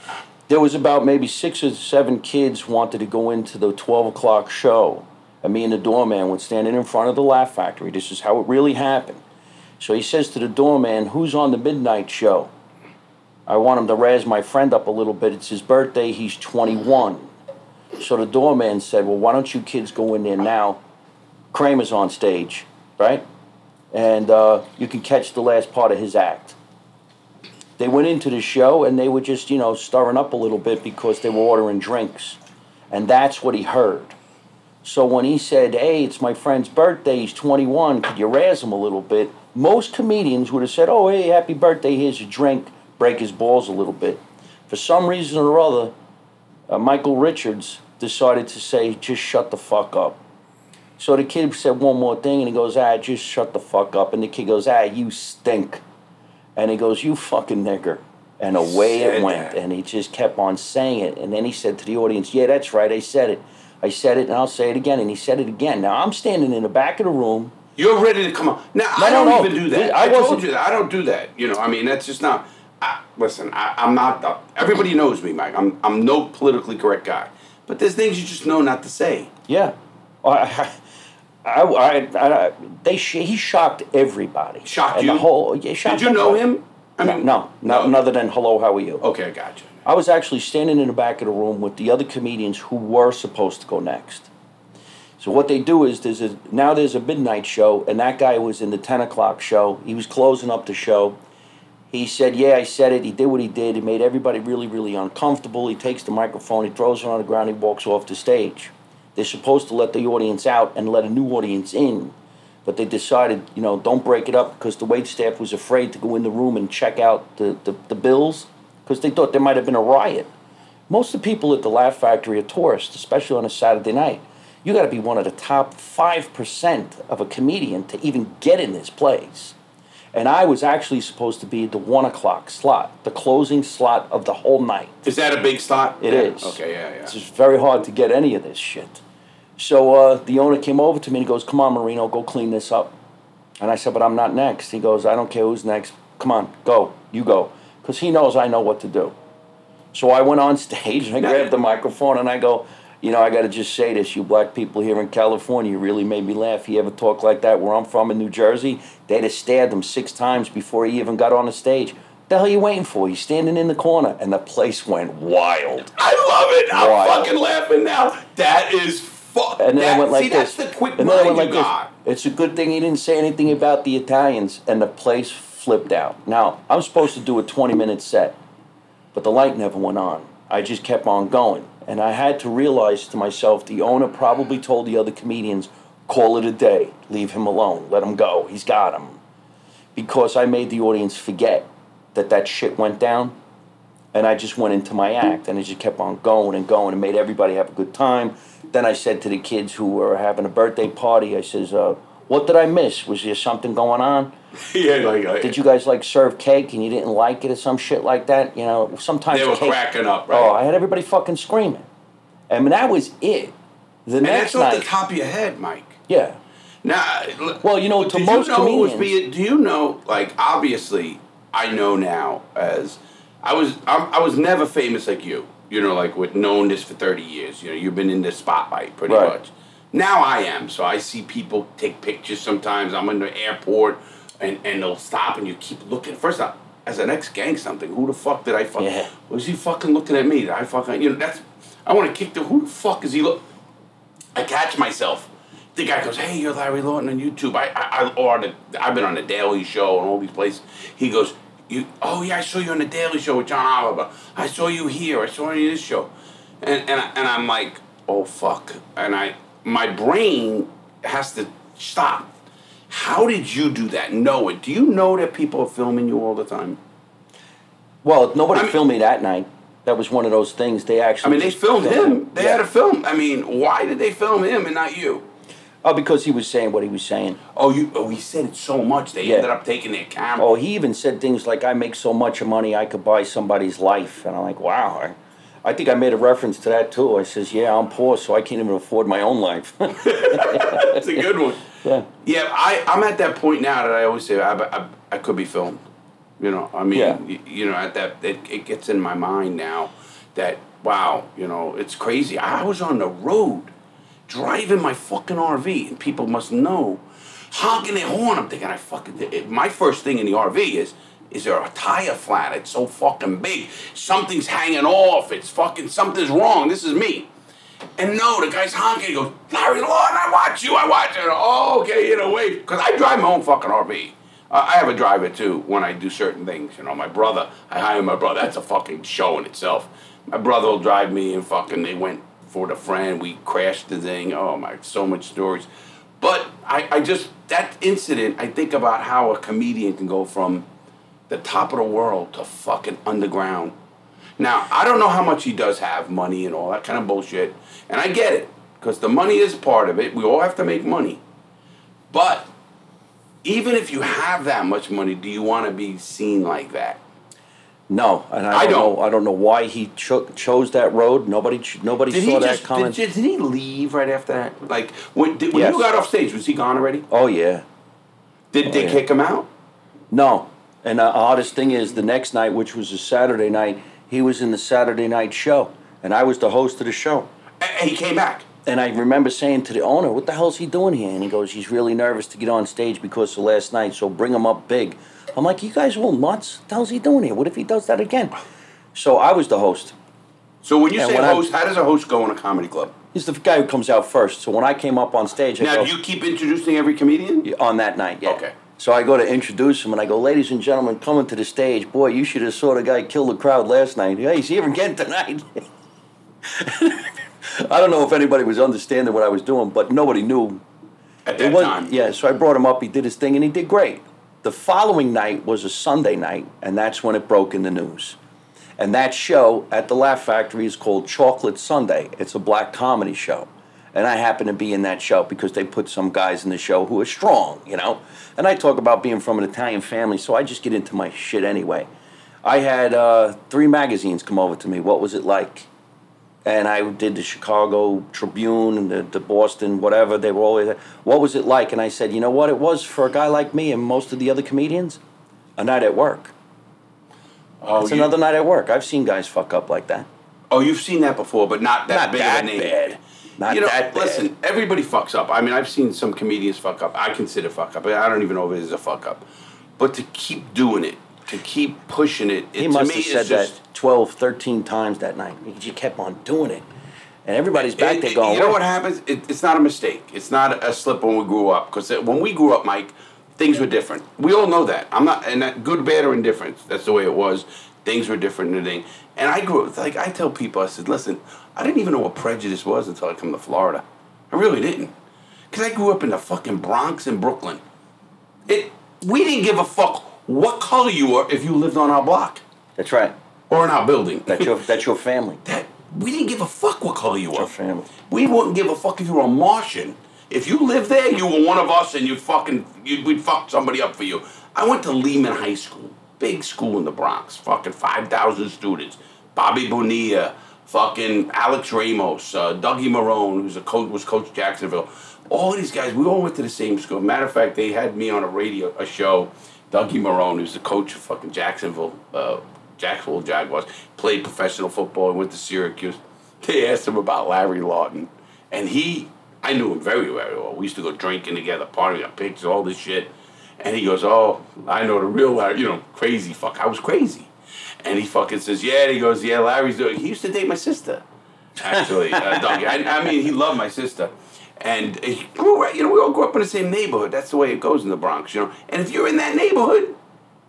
there. There was about maybe six or seven kids wanted to go into the twelve o'clock show, and me and the doorman were standing in front of the Laugh Factory. This is how it really happened. So he says to the doorman, "Who's on the midnight show?" I want him to razz my friend up a little bit. It's his birthday. He's twenty-one. So the doorman said, "Well, why don't you kids go in there now? Kramer's on stage, right? And uh, you can catch the last part of his act." they went into the show and they were just you know stirring up a little bit because they were ordering drinks and that's what he heard so when he said hey it's my friend's birthday he's 21 could you razz him a little bit most comedians would have said oh hey happy birthday here's a drink break his balls a little bit for some reason or other uh, michael richards decided to say just shut the fuck up so the kid said one more thing and he goes ah just shut the fuck up and the kid goes ah you stink and he goes, "You fucking nigger," and away it went. And he just kept on saying it. And then he said to the audience, "Yeah, that's right. I said it. I said it, and I'll say it again." And he said it again. Now I'm standing in the back of the room. You're ready to come on. Now I No, don't no, no. even do that. I I, told you that. I don't do that. You know, I mean, that's just not. I, listen, I, I'm not. The, everybody knows me, Mike. I'm I'm no politically correct guy. But there's things you just know not to say. Yeah, I, I, I, I, they sh- he shocked everybody. Shocked and you? The whole, yeah, shocked Did you know everybody. him? I No, no, no, other than hello, how are you? Okay, I got you. I was actually standing in the back of the room with the other comedians who were supposed to go next. So what they do is there's a now there's a midnight show, and that guy was in the ten o'clock show. He was closing up the show. He said, "Yeah, I said it." He did what he did. He made everybody really, really uncomfortable. He takes the microphone, he throws it on the ground, he walks off the stage. They're supposed to let the audience out and let a new audience in, but they decided, you know, don't break it up because the wait staff was afraid to go in the room and check out the, the, the bills because they thought there might have been a riot. Most of the people at the Laugh Factory are tourists, especially on a Saturday night. You got to be one of the top 5% of a comedian to even get in this place. And I was actually supposed to be the one o'clock slot, the closing slot of the whole night. Is that a big slot? It yeah. is. Okay, yeah, yeah. It's just very hard to get any of this shit. So uh, the owner came over to me and he goes, Come on, Marino, go clean this up. And I said, But I'm not next. He goes, I don't care who's next. Come on, go. You go. Because he knows I know what to do. So I went on [LAUGHS] stage and I grabbed the microphone and I go, You know, I got to just say this. You black people here in California you really made me laugh. He ever talk like that where I'm from in New Jersey? They'd have stabbed him six times before he even got on the stage. The hell are you waiting for? He's standing in the corner. And the place went wild. I love it. I'm fucking laughing now. That is fuck. And then that, I went like see, this. that's the quick and then I went you like got. this. It's a good thing he didn't say anything about the Italians, and the place flipped out. Now I'm supposed to do a 20 minute set, but the light never went on. I just kept on going, and I had to realize to myself the owner probably told the other comedians, "Call it a day. Leave him alone. Let him go. He's got him." Because I made the audience forget that that shit went down and I just went into my act, and it just kept on going and going, and made everybody have a good time. Then I said to the kids who were having a birthday party, I says, uh, "What did I miss? Was there something going on? [LAUGHS] yeah, like, like Did you guys like serve cake and you didn't like it or some shit like that? You know, sometimes they were cake- cracking up, oh, right? Oh, I had everybody fucking screaming. I mean, that was it. The and next that's off night, the top of your head, Mike. yeah. Now, Well, you know, to most you know comedians- being, do you know? Like, obviously, I know now as I was. I, I was never famous like you. You know, like with known this for thirty years. You know, you've been in the spotlight pretty Right. much. Now I am. So I see people take pictures. Sometimes I'm in the airport, and and they'll stop, and you keep looking. First off, as an ex gang something, who the fuck did I fuck? Yeah. Was he fucking looking at me? Did I fucking? You know, that's. I want to kick the. Who the fuck is he look? I catch myself. The guy goes, "Hey, you're Larry Lawton on YouTube." I, I, I or the, I've been on the Daily Show and all these places. He goes, "You, oh yeah, I saw you on the Daily Show with John Oliver. I saw you here. I saw you in this show," and and and I'm like, "Oh fuck!" And I, my brain has to stop. How did you do that? Know it? Do you know that people are filming you all the time? Well, nobody I mean- filmed me that night. That was one of those things. They actually. I mean, they just filmed him. They Yeah. had a film. I mean, why did they film him and not you? Oh, because he was saying what he was saying. Oh, you. Oh, he said it so much they Yeah. ended up taking their camera. Oh, he even said things like, "I make so much money, I could buy somebody's life," and I'm like, "Wow." I, think I made a reference to that too. I says, "Yeah, I'm poor, so I can't even afford my own life." [LAUGHS] That's a good one. yeah. Yeah, I, I'm at that point now that I always say I, I, I could be filmed. You know, I mean, Yeah. y- you know, at that it, it gets in my mind now that wow, you know, it's crazy. I was on the road driving my fucking RV, and people must know honking their horn. I'm thinking, I fucking. It, my first thing in the RV is. Is there a tire flat? It's so fucking big. Something's hanging off. It's fucking something's wrong. This is me. And no, the guy's honking. He goes, Larry Lawton, I watch you. I watch you. Oh, okay, you know, wait. Because I drive my own fucking RV. I have a driver too when I do certain things. You know, my brother, I hire my brother. That's a fucking show in itself. My brother will drive me and fucking, they went for the friend. We crashed the thing. Oh, my, so much stories. But I, I just, that incident, I think about how a comedian can go from the top of the world to fucking underground. Now, I don't know how much he does have money and all that kind of bullshit. And I get it, because the money is part of it. We all have to make money. But even if you have that much money, do you want to be seen like that? No, and I, I don't, don't. know. I don't know why he cho- chose that road. Nobody, ch- nobody Did saw he that just coming. did, did he leave right after that? Like when, did, when Yes. you got off stage, was he gone already? oh yeah, Did oh, they yeah. kick him out? no. And the oddest thing is, the next night, which was a Saturday night, he was in the Saturday night show, and I was the host of the show. And he came back. And I remember saying to the owner, "What the hell's he doing here?" And he goes, "He's really nervous to get on stage because of last night, so bring him up big." I'm like, "You guys are all nuts. What the hell's he doing here? What if he does that again?" So I was the host. So when you And say when I- host, how does a host go in a comedy club? He's the guy who comes out first. So when I came up on stage, I Now, go, do you keep introducing every comedian? on that night, yeah. Okay. So I go to introduce him, and I go, "Ladies and gentlemen, coming to the stage. Boy, you should have saw the guy kill the crowd last night. Yeah, he's here again tonight." [LAUGHS] I don't know if anybody was understanding what I was doing, but nobody knew At that time. Yeah, so I brought him up. He did his thing, and he did great. The following night was a Sunday night, and that's when it broke in the news. And that show at the Laugh Factory is called Chocolate Sunday. It's a black comedy show, and I happen to be in that show because they put some guys in the show who are strong, you know. And I talk about being from an Italian family, so I just get into my shit anyway. I had uh, three magazines come over to me. What was it like? And I did the Chicago Tribune and the, the Boston, whatever. They were always, what was it like? And I said, you know what it was for a guy like me and most of the other comedians? A night at work. Oh, It's you- another night at work. I've seen guys fuck up like that. Oh, you've seen that before, but not that Not big that of a name. bad. Not you know, that bad. listen, everybody fucks up. I mean, I've seen some comedians fuck up. I consider fuck up. I don't even know if it is a fuck up. But to keep doing it, to keep pushing it, it He to must me have said just, that 12, 13 times that night. He just kept on doing it. And everybody's back It- there going, You know what happens? It, it's not a mistake. It's not a slip when we grew up. Because when we grew up, Mike, things were different. We all know that. I'm not, and that good, bad, or indifferent. That's the way it was. Things were different than thing. And I grew up, like I tell people, I said, listen, I didn't even know what prejudice was until I come to Florida. I really didn't. Because I grew up in the fucking Bronx and Brooklyn. It, we didn't give a fuck what color you were if you lived on our block That's right. or in our building. That's your, that's your family. [LAUGHS] that we didn't give a fuck what color you were. your family. We wouldn't give a fuck if you were a Martian. If you lived there, you were one of us, and you fucking you'd, we'd fuck somebody up for you. I went to Lehman High School, big school in the Bronx, fucking five thousand students. Bobby Bonilla, fucking Alex Ramos, uh, Dougie Marrone, who's a coach, was coach Jacksonville. All these guys, we all went to the same school. Matter of fact, they had me on a radio, a show. Dougie Marrone, who's the coach of fucking Jacksonville, uh, Jacksonville Jaguars, played professional football and went to Syracuse. They asked him about Larry Lawton, and he, I knew him very, very well. We used to go drinking together, partying, got pictures, all this shit. And he goes, "Oh, I know the real Larry, you know, crazy fuck. I was crazy." And he fucking says, "Yeah." And he goes, "Yeah, Larry's doing." He used to date my sister, actually. uh, [LAUGHS] Dougie. I, I mean, he loved my sister. And he grew right, you know, we all grew up in the same neighborhood. That's the way it goes in the Bronx, you know. And if you're in that neighborhood,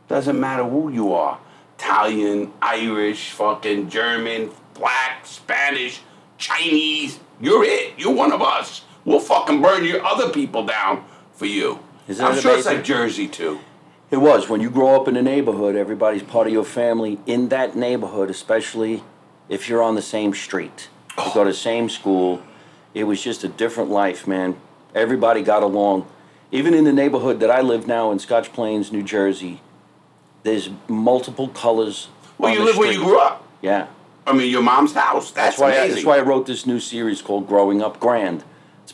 doesn't matter who you are Italian, Irish, fucking German, black, Spanish, Chinese. You're it. You're one of us. We'll fucking burn your other people down for you. Isn't I'm it sure it's like Jersey too. It was. When you grow up in a neighborhood, everybody's part of your family in that neighborhood, especially if you're on the same street. You go to the same school. It was just a different life, man. Everybody got along. Even in the neighborhood that I live now in Scotch Plains, New Jersey, there's multiple colors. Well, you live where you grew up. Yeah. I mean, your mom's house. That's, That's why I, that's why I wrote this new series called Growing Up Grand.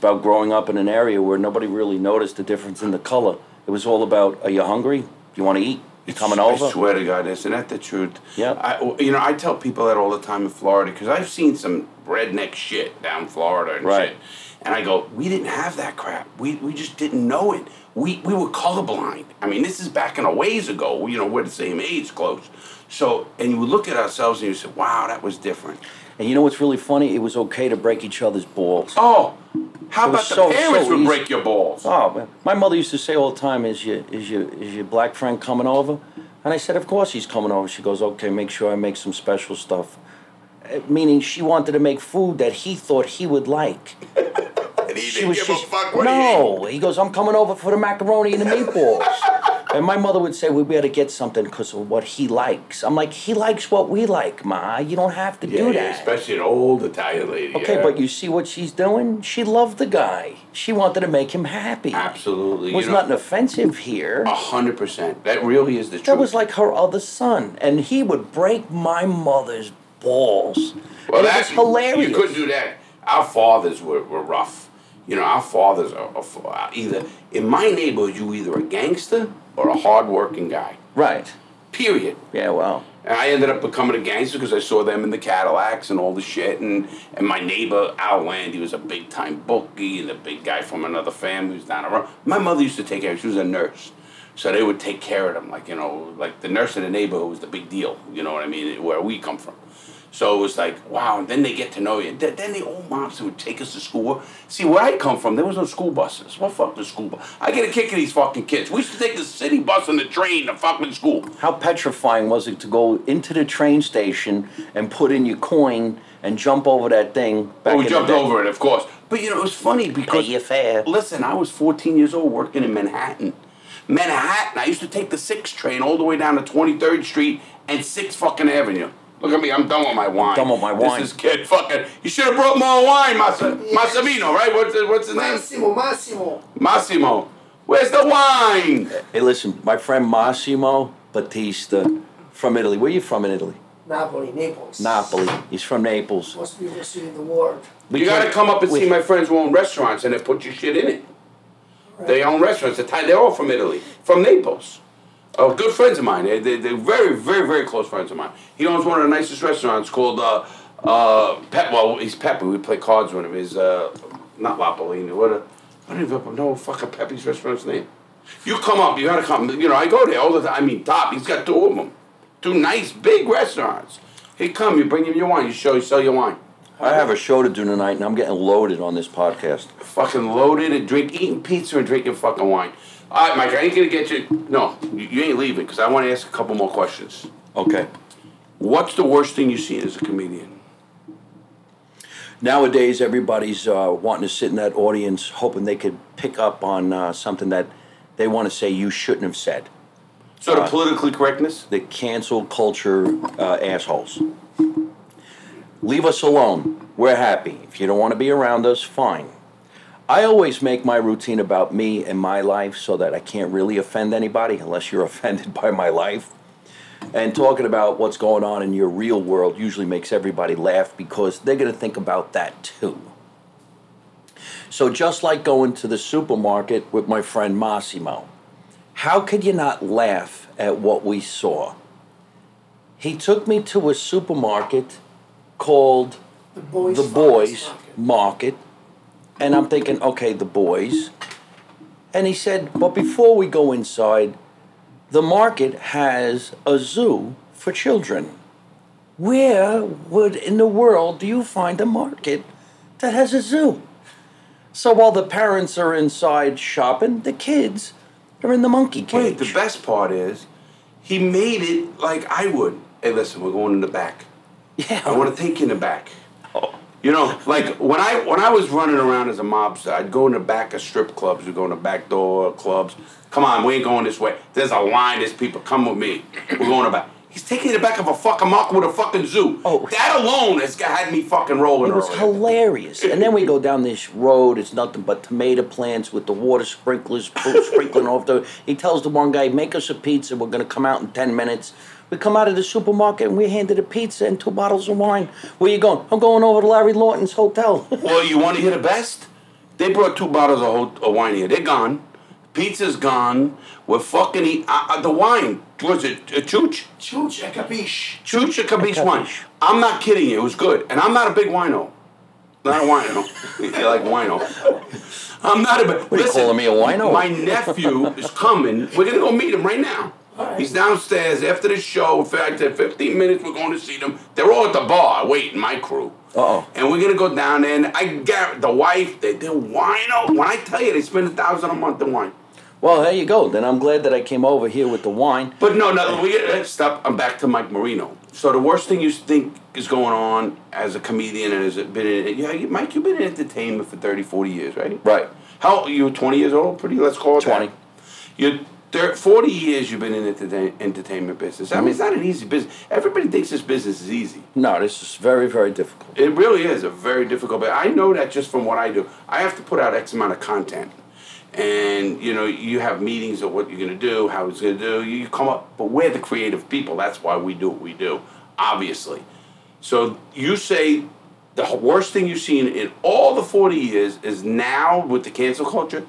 About growing up in an area where nobody really noticed the difference in the color. It was all about, are you hungry? Do you want to eat? You coming over? I swear to God, isn't that the truth? Yeah. I, you know, I tell people that all the time in Florida because I've seen some redneck shit down Florida and Right. shit. And I go, we didn't have that crap. We, we just didn't know it. We, we were colorblind. I mean, this is back in a ways ago. You know, we're the same age close. So, and you would look at ourselves and you say, wow, that was different. And you know what's really funny? It was okay to break each other's balls. Oh, how about the so- parents so would easy. break your balls? Oh, man. my mother used to say all the time, "Is your is your is your black friend coming over?" And I said, "Of course he's coming over." She goes, "Okay, make sure I make some special stuff." Uh, Meaning she wanted to make food that he thought he would like. [LAUGHS] And he She didn't was give just a fuck what he no. He goes, "I'm coming over for the macaroni and the meatballs." [LAUGHS] and my mother would say, "We better get something because of what he likes." I'm like, "He likes what we like, ma. You don't have to Yeah, do yeah, that." especially an old Italian lady. Okay, yeah. but you see what she's doing? She loved the guy. She wanted to make him happy. Absolutely. It was you know, nothing offensive here. A hundred percent. That really is the truth. That was like her other son. And he would break my mother's balls. well, and it that, was hilarious. You couldn't do that. Our fathers were, were rough. You know, our fathers are, are either in my neighborhood. You either a gangster or a hardworking guy. Right. Period. Yeah, well. And I ended up becoming a gangster because I saw them in the Cadillacs and all the shit. And, and my neighbor, Al Land, he was a big time bookie and a big guy from another family who's down around. My mother used to take care of him. She was a nurse. So they would take care of them. Like, you know, like the nurse in the neighborhood was the big deal. You know what I mean? Where we come from. So it was like, wow. And then they get to know you. Th- Then the old moms would take us to school. See, where I come from, there was no school buses. What fuck the school bus? I get a kick of these fucking kids. We used to take the city bus and the train to fucking school. How petrifying was it to go into the train station and put in your coin and jump over that thing? Back Well, we jumped over it, of course. But you know, it was funny because your fare. Listen, I was 14 years old working in Manhattan. Manhattan. I used to take the six train all the way down to 23rd Street and 6th fucking Avenue. Look at me, I'm done with my wine. done with my wine. This is kid fucking. You should have brought more wine, Massa, Massimino, right? What's his, what's his name? Massimo, Massimo. Massimo. Where's the wine? Hey, listen, my friend Massimo Battista from Italy. Where are you from in Italy? Napoli, Naples. Napoli. He's from Naples. Most beautiful city in the world. We you gotta come up and we- see my friends who own restaurants and they put your shit in it. They own restaurants. They're Thai- They're all from Italy, from Naples. Oh, good friends of mine. They, they, they're very, very, very close friends of mine. He owns one of the nicest restaurants called uh, uh, Pep. Well, he's Pepe. We play cards with him. Is uh, not La Polina. What a, I don't even know fucking Pepe's restaurant's name. You come up. You gotta come. You know, I go there all the time. I mean, top. He's got two of them. Two nice big restaurants. He come. You bring him your wine. You show. You sell your wine. I have a show to do tonight, and I'm getting loaded on this podcast. fucking loaded and drink, eating pizza and drinking fucking wine. All right, Mike, I ain't gonna get you. No, you, you ain't leaving because I want to ask a couple more questions. Okay. What's the worst thing you've seen as a comedian? Nowadays, everybody's uh, wanting to sit in that audience, hoping they could pick up on uh, something that they want to say you shouldn't have said. So the Uh, politically correctness. The cancel culture uh, assholes. Leave us alone. We're happy. If you don't want to be around us, fine. I always make my routine about me and my life so that I can't really offend anybody unless you're [LAUGHS] offended by my life. And talking about what's going on in your real world usually makes everybody laugh because they're going to think about that too. So, just like going to the supermarket with my friend Massimo, how could you not laugh at what we saw? He took me to a supermarket called The boys. the boys Market. market and i'm thinking okay the boys and he said but before we go inside the market has a zoo for children where would in the world do you find a market that has a zoo so while the parents are inside shopping the kids are in the monkey cage Wait, the best part is he made it like I would. Hey, listen, we're going in the back. yeah I want to take you in the back. You know, like when I when I was running around as a mobster, I'd go in the back of strip clubs. We'd go in the back door clubs. Come on, we ain't going this way. There's a line. There's people. Come with me. We're going back. He's taking the back of a fucking market with a fucking zoo. Oh. that alone has got- had me fucking rolling. It was already. hilarious. And then we go down this road. It's nothing but tomato plants with the water sprinklers sprinkling [LAUGHS] off the. He tells the one guy, "Make us a pizza. We're gonna come out in ten minutes." We come out of the supermarket and we handed a pizza and two bottles of wine. Where you going? I'm going over to Larry Lawton's hotel. [LAUGHS] Well, you want to hear the best? They brought two bottles of, ho- of wine here. They're gone. Pizza's gone. We're fucking eat uh, uh, the wine. Was it uh, Chooch? Chuch, a capiche. Chooch or Capiche wine? I'm not kidding you. It was good, and I'm not a big wino. Not a wino. [LAUGHS] you like wino? I'm not a big. What are you calling me, a wino? My nephew is coming. We're gonna go meet him right now. He's downstairs after the show. In fact, in 15 minutes, we're going to see them. They're all at the bar waiting, my crew. Uh-oh. And we're gonna go down there, and I got the wife. They they wino. When I tell you, they spend a thousand a month in wine. well, there you go. Then I'm glad that I came over here with the wine. But no, no, we uh, stop. I'm back to Mike Marino. So the worst thing you think is going on as a comedian and has it been in, yeah, Mike, you've been in entertainment for 30, 40 years, right? Right. How you were 20 years old? Pretty. Let's call it that. 20. You're thir- 40 years. You've been in the entertain- entertainment business. I mean, it's not an easy business. Everybody thinks this business is easy. No, this is very, very difficult. It really is a very difficult. But I know that just from what I do, I have to put out X amount of content, and you know, you have meetings of what you're gonna do, how it's gonna do. You come up, but we're the creative people. That's why we do what we do, obviously. So you say the worst thing you've seen in all the 40 years is now with the cancel culture.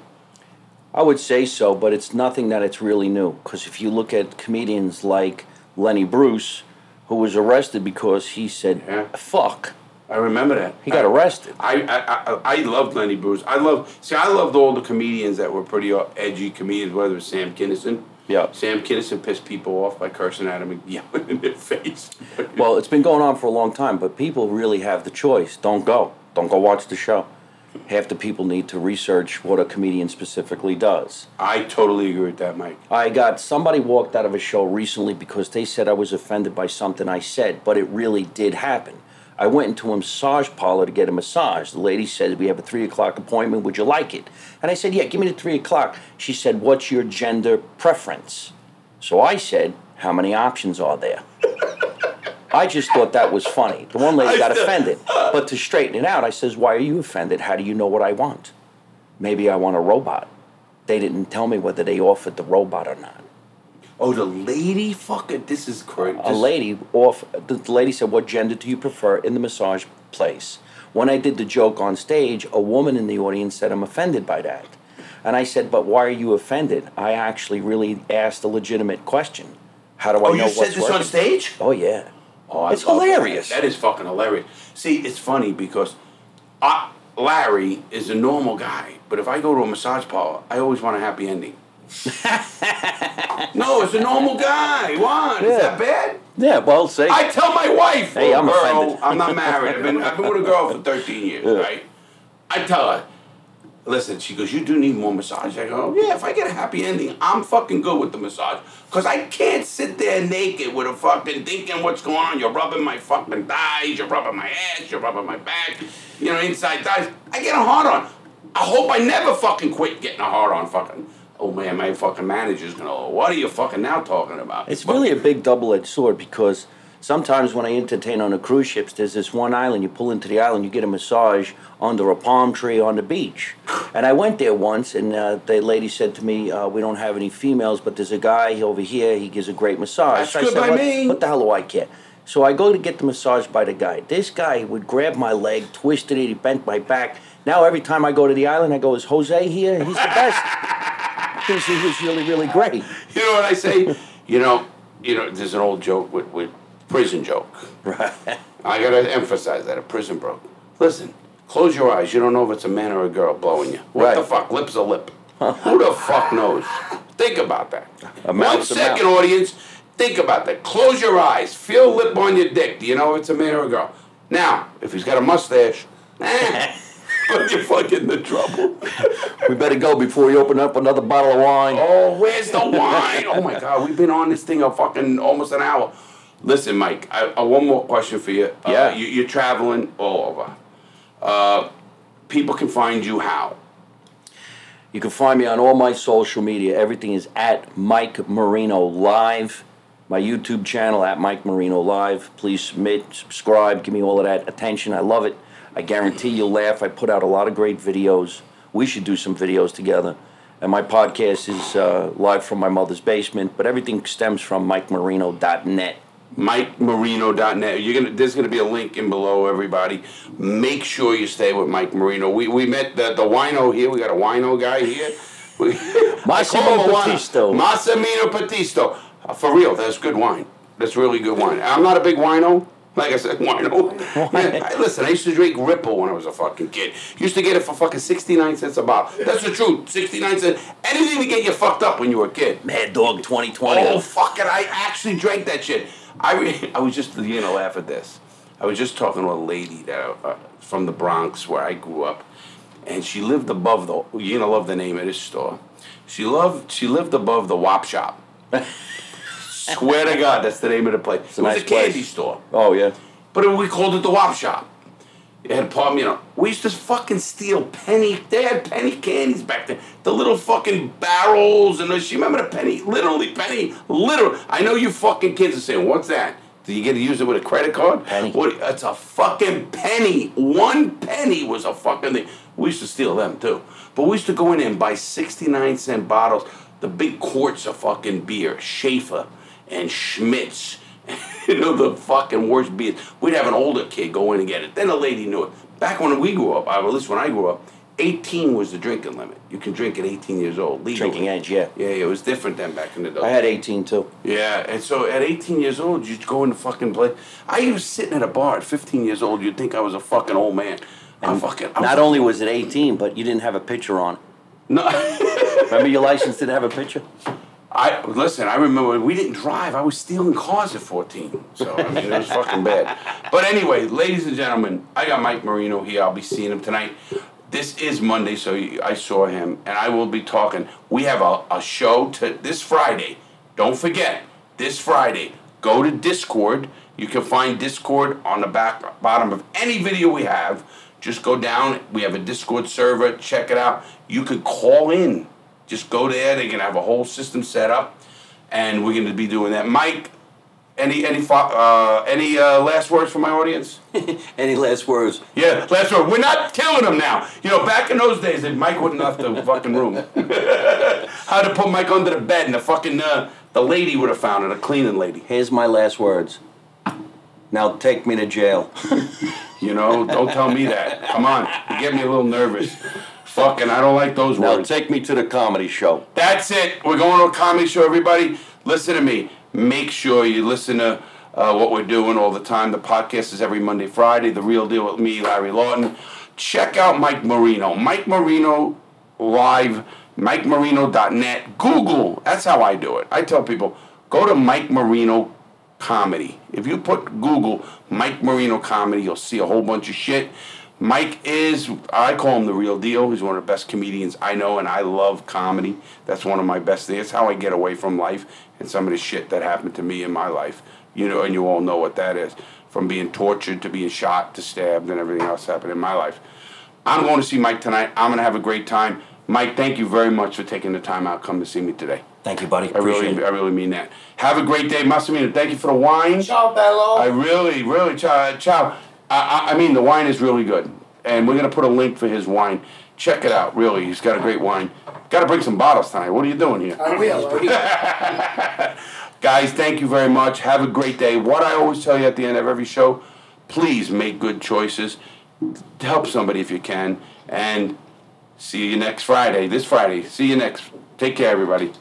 I would say so, but it's nothing that it's really new. Because if you look at comedians like Lenny Bruce, who was arrested because he said Yeah. "fuck," I remember that. he got I- arrested. I, I, I, I loved Lenny Bruce. I love see I loved all the comedians that were pretty uh, edgy comedians, whether it was Sam Kinison. Yeah. Sam Kinison pissed people off by cursing at him and [LAUGHS] yelling in their face. Well, it's been going on for a long time, but people really have the choice. Don't go. Don't go watch the show. Half the people need to research what a comedian specifically does. I totally agree with that, Mike. I got somebody walked out of a show recently because they said I was offended by something I said, but it really did happen. I went into a massage parlor to get a massage. The lady said, We have a three o'clock appointment. Would you like it? And I said, Yeah, give me the three o'clock. She said, What's your gender preference? So I said, How many options are there? I just thought that was funny. The one lady got offended. But to straighten it out, I says, Why are you offended? How do you know what I want? Maybe I want a robot. They didn't tell me whether they offered the robot or not. Oh, the lady fucking. This is crazy. A lady off the lady said, What gender do you prefer in the massage place? When I did the joke on stage, a woman in the audience said, I'm offended by that. And I said, But why are you offended? I actually really asked a legitimate question. How do I Oh, know you what's said this working? on stage? Oh yeah. Oh, I It's love that. hilarious. That is fucking hilarious. See, it's funny because I, Larry is a normal guy, but if I go to a massage parlor, I always want a happy ending. [LAUGHS] no, it's a normal guy. What? Is Yeah. that bad? Yeah, well say I tell my wife, Hey, oh, I'm girl, offended. I'm not married. I've been, I've been with a girl for 13 years, [LAUGHS] right? I tell her, listen, she goes, you do need more massage. I go, yeah, if I get a happy ending, I'm fucking good with the massage. Because I can't sit there naked with a fucking thinking what's going on. You're rubbing my fucking thighs, you're rubbing my ass, you're rubbing my back, you know, inside thighs. I get a hard on. I hope I never fucking quit getting a hard on fucking. Oh man, my fucking manager's gonna. What are you fucking now talking about? It's But- really a big double-edged sword because sometimes when I entertain on the cruise ships, there's this one island. You pull into the island, you get a massage under a palm tree on the beach. And I went there once, and uh, the lady said to me, uh, "We don't have any females, but there's a guy over here. He gives a great massage." That's I good said, by what, me. What the hell do I care? So I go to get the massage by the guy. This guy would grab my leg, twisted it, he bent my back. Now every time I go to the island, I go, "Is Jose here? He's the best." [LAUGHS] Because he was really, really great. You know what I say? you know, you know. There's an old joke with, with prison joke. Right. I gotta emphasize that a prison joke. Listen, close your eyes. You don't know if it's a man or a girl blowing you. What the fuck? Lip's a lip. Who the fuck knows? Think about that. A One second, audience. Think about that. Close your eyes. Feel lip on your dick. Do you know if it's a man or a girl? Now, if he's got a mustache, eh, [LAUGHS] but you're fucking in the trouble. We better go before we open up another bottle of wine. Oh, where's the wine? Oh my God, we've been on this thing a fucking almost an hour. Listen, Mike, I, I one more question for you. Uh, Yeah. you, you're traveling all over. Uh, people can find you how? You can find me on all my social media. Everything is at Mike Marino Live. My YouTube channel at Mike Marino Live. Please submit, subscribe, give me all of that attention. I love it. I guarantee you'll laugh. I put out a lot of great videos. We should do some videos together. And my podcast is uh, live from my mother's basement, but everything stems from MikeMarino.net. MikeMarino.net. You're gonna. There's gonna be a link in below, everybody. Make sure you stay with Mike Marino. We, we met the, the wino here. We got a wino guy here. [LAUGHS] We, I Massimo call him a wino. Battisto. Massimino Patisto. Uh, for real, that's good wine. That's really good wine. I'm not a big wino. Like I said, [LAUGHS] wino. Yeah, I- listen, I used to drink Ripple when I was a fucking kid. Used to get it for fucking 69 cents a bottle. That's the truth. 69 cents. Anything to get you fucked up when you were a kid. Mad Dog 2020. Oh fuck it! I actually drank that shit. I re- [LAUGHS] I was just you know laugh at this. I was just talking to a lady that uh, from the Bronx where I grew up, and she lived above the. You know, love the name of this store. She loved. She lived above the Wop Shop. [LAUGHS] Swear to God, that's the name of the place. a it was nice a candy place. store, Oh, yeah. but we called it the Wop Shop. Had palm, you know. We used to fucking steal penny. They had penny candies back then. The little fucking barrels and the, you remember the penny? Literally penny. Literally. I know you fucking kids are saying, "What's that? Do you get to use it with a credit card?" Penny. What? It's a fucking penny. One penny was a fucking thing. We used to steal them too. But we used to go in and buy sixty-nine cent bottles, the big quarts of fucking beer, Schaefer and Schmitz. [LAUGHS] you know, the fucking worst beers. We'd have an older kid go in and get it. Then the lady knew it. Back when we grew up, or at least when I grew up, 18 was the drinking limit. You can drink at 18 years old, legally. Drinking age, yeah. Yeah, yeah, it was different then back in the day. I had 18 too. Yeah, and so at 18 years old, you'd go in the fucking play. I was sitting at a bar at 15 years old. You'd think I was a fucking old man. I'm fucking. I was Not only was it 18, but you didn't have a picture on. No. Remember your [LAUGHS] license didn't have a picture? I listen. I remember we didn't drive. I was stealing cars at 14. So I mean, it was fucking bad. But anyway, ladies and gentlemen, I got Mike Marino here. I'll be seeing him tonight. This is Monday, so I saw him, and I will be talking. We have a, a show to this Friday. Don't forget this Friday. Go to Discord. You can find Discord on the back bottom of any video we have. Just go down. We have a Discord server. Check it out. You could call in. Just go there. They can have a whole system set up, and we're going to be doing that. Mike, Any any uh, any uh, last words for my audience? [LAUGHS] Any last words? Yeah, last word. We're not killing them now. You know, back in those days, that Mike wouldn't left the fucking room. [LAUGHS] How to put Mike under the bed, and the fucking uh, the lady would have found it, a cleaning lady. Here's my last words. Now take me to jail. [LAUGHS] You know, don't tell me that. Come on, you get me a little nervous. Fucking, I don't like those Now words. take me to the comedy show. That's it. We're going to a comedy show, everybody. Listen to me. Make sure you listen to uh, what we're doing all the time. The podcast is every Monday, Friday. The Real Deal with me, Larry Lawton. Check out Mike Marino. Mike Marino live, MikeMarino.net. Google. That's how I do it. I tell people, go to Mike Marino comedy. If you put Google Mike Marino comedy, you'll see a whole bunch of shit. Mike is, I call him the real deal. He's one of the best comedians I know, and I love comedy. That's one of my best things. That's how I get away from life and some of the shit that happened to me in my life. You know, and you all know what that is. From being tortured to being shot to stabbed and everything else happened in my life. I'm going to see Mike tonight. I'm going to have a great time. Mike, thank you very much for taking the time out to come to see me today. Thank you, buddy. I Appreciate really, it. I really mean that. Have a great day, Massimino. Thank you for the wine. Ciao, bello. I really, really, ciao, ciao. I, I, I mean, the wine is really good, and we're gonna put a link for his wine. Check it out. Really, he's got a great wine. Got to bring some bottles tonight. What are you doing here? I will. [LAUGHS] Guys, thank you very much. Have a great day. What I always tell you at the end of every show, please make good choices. Help somebody if you can, and see you next Friday. This Friday. See you next. Take care, everybody.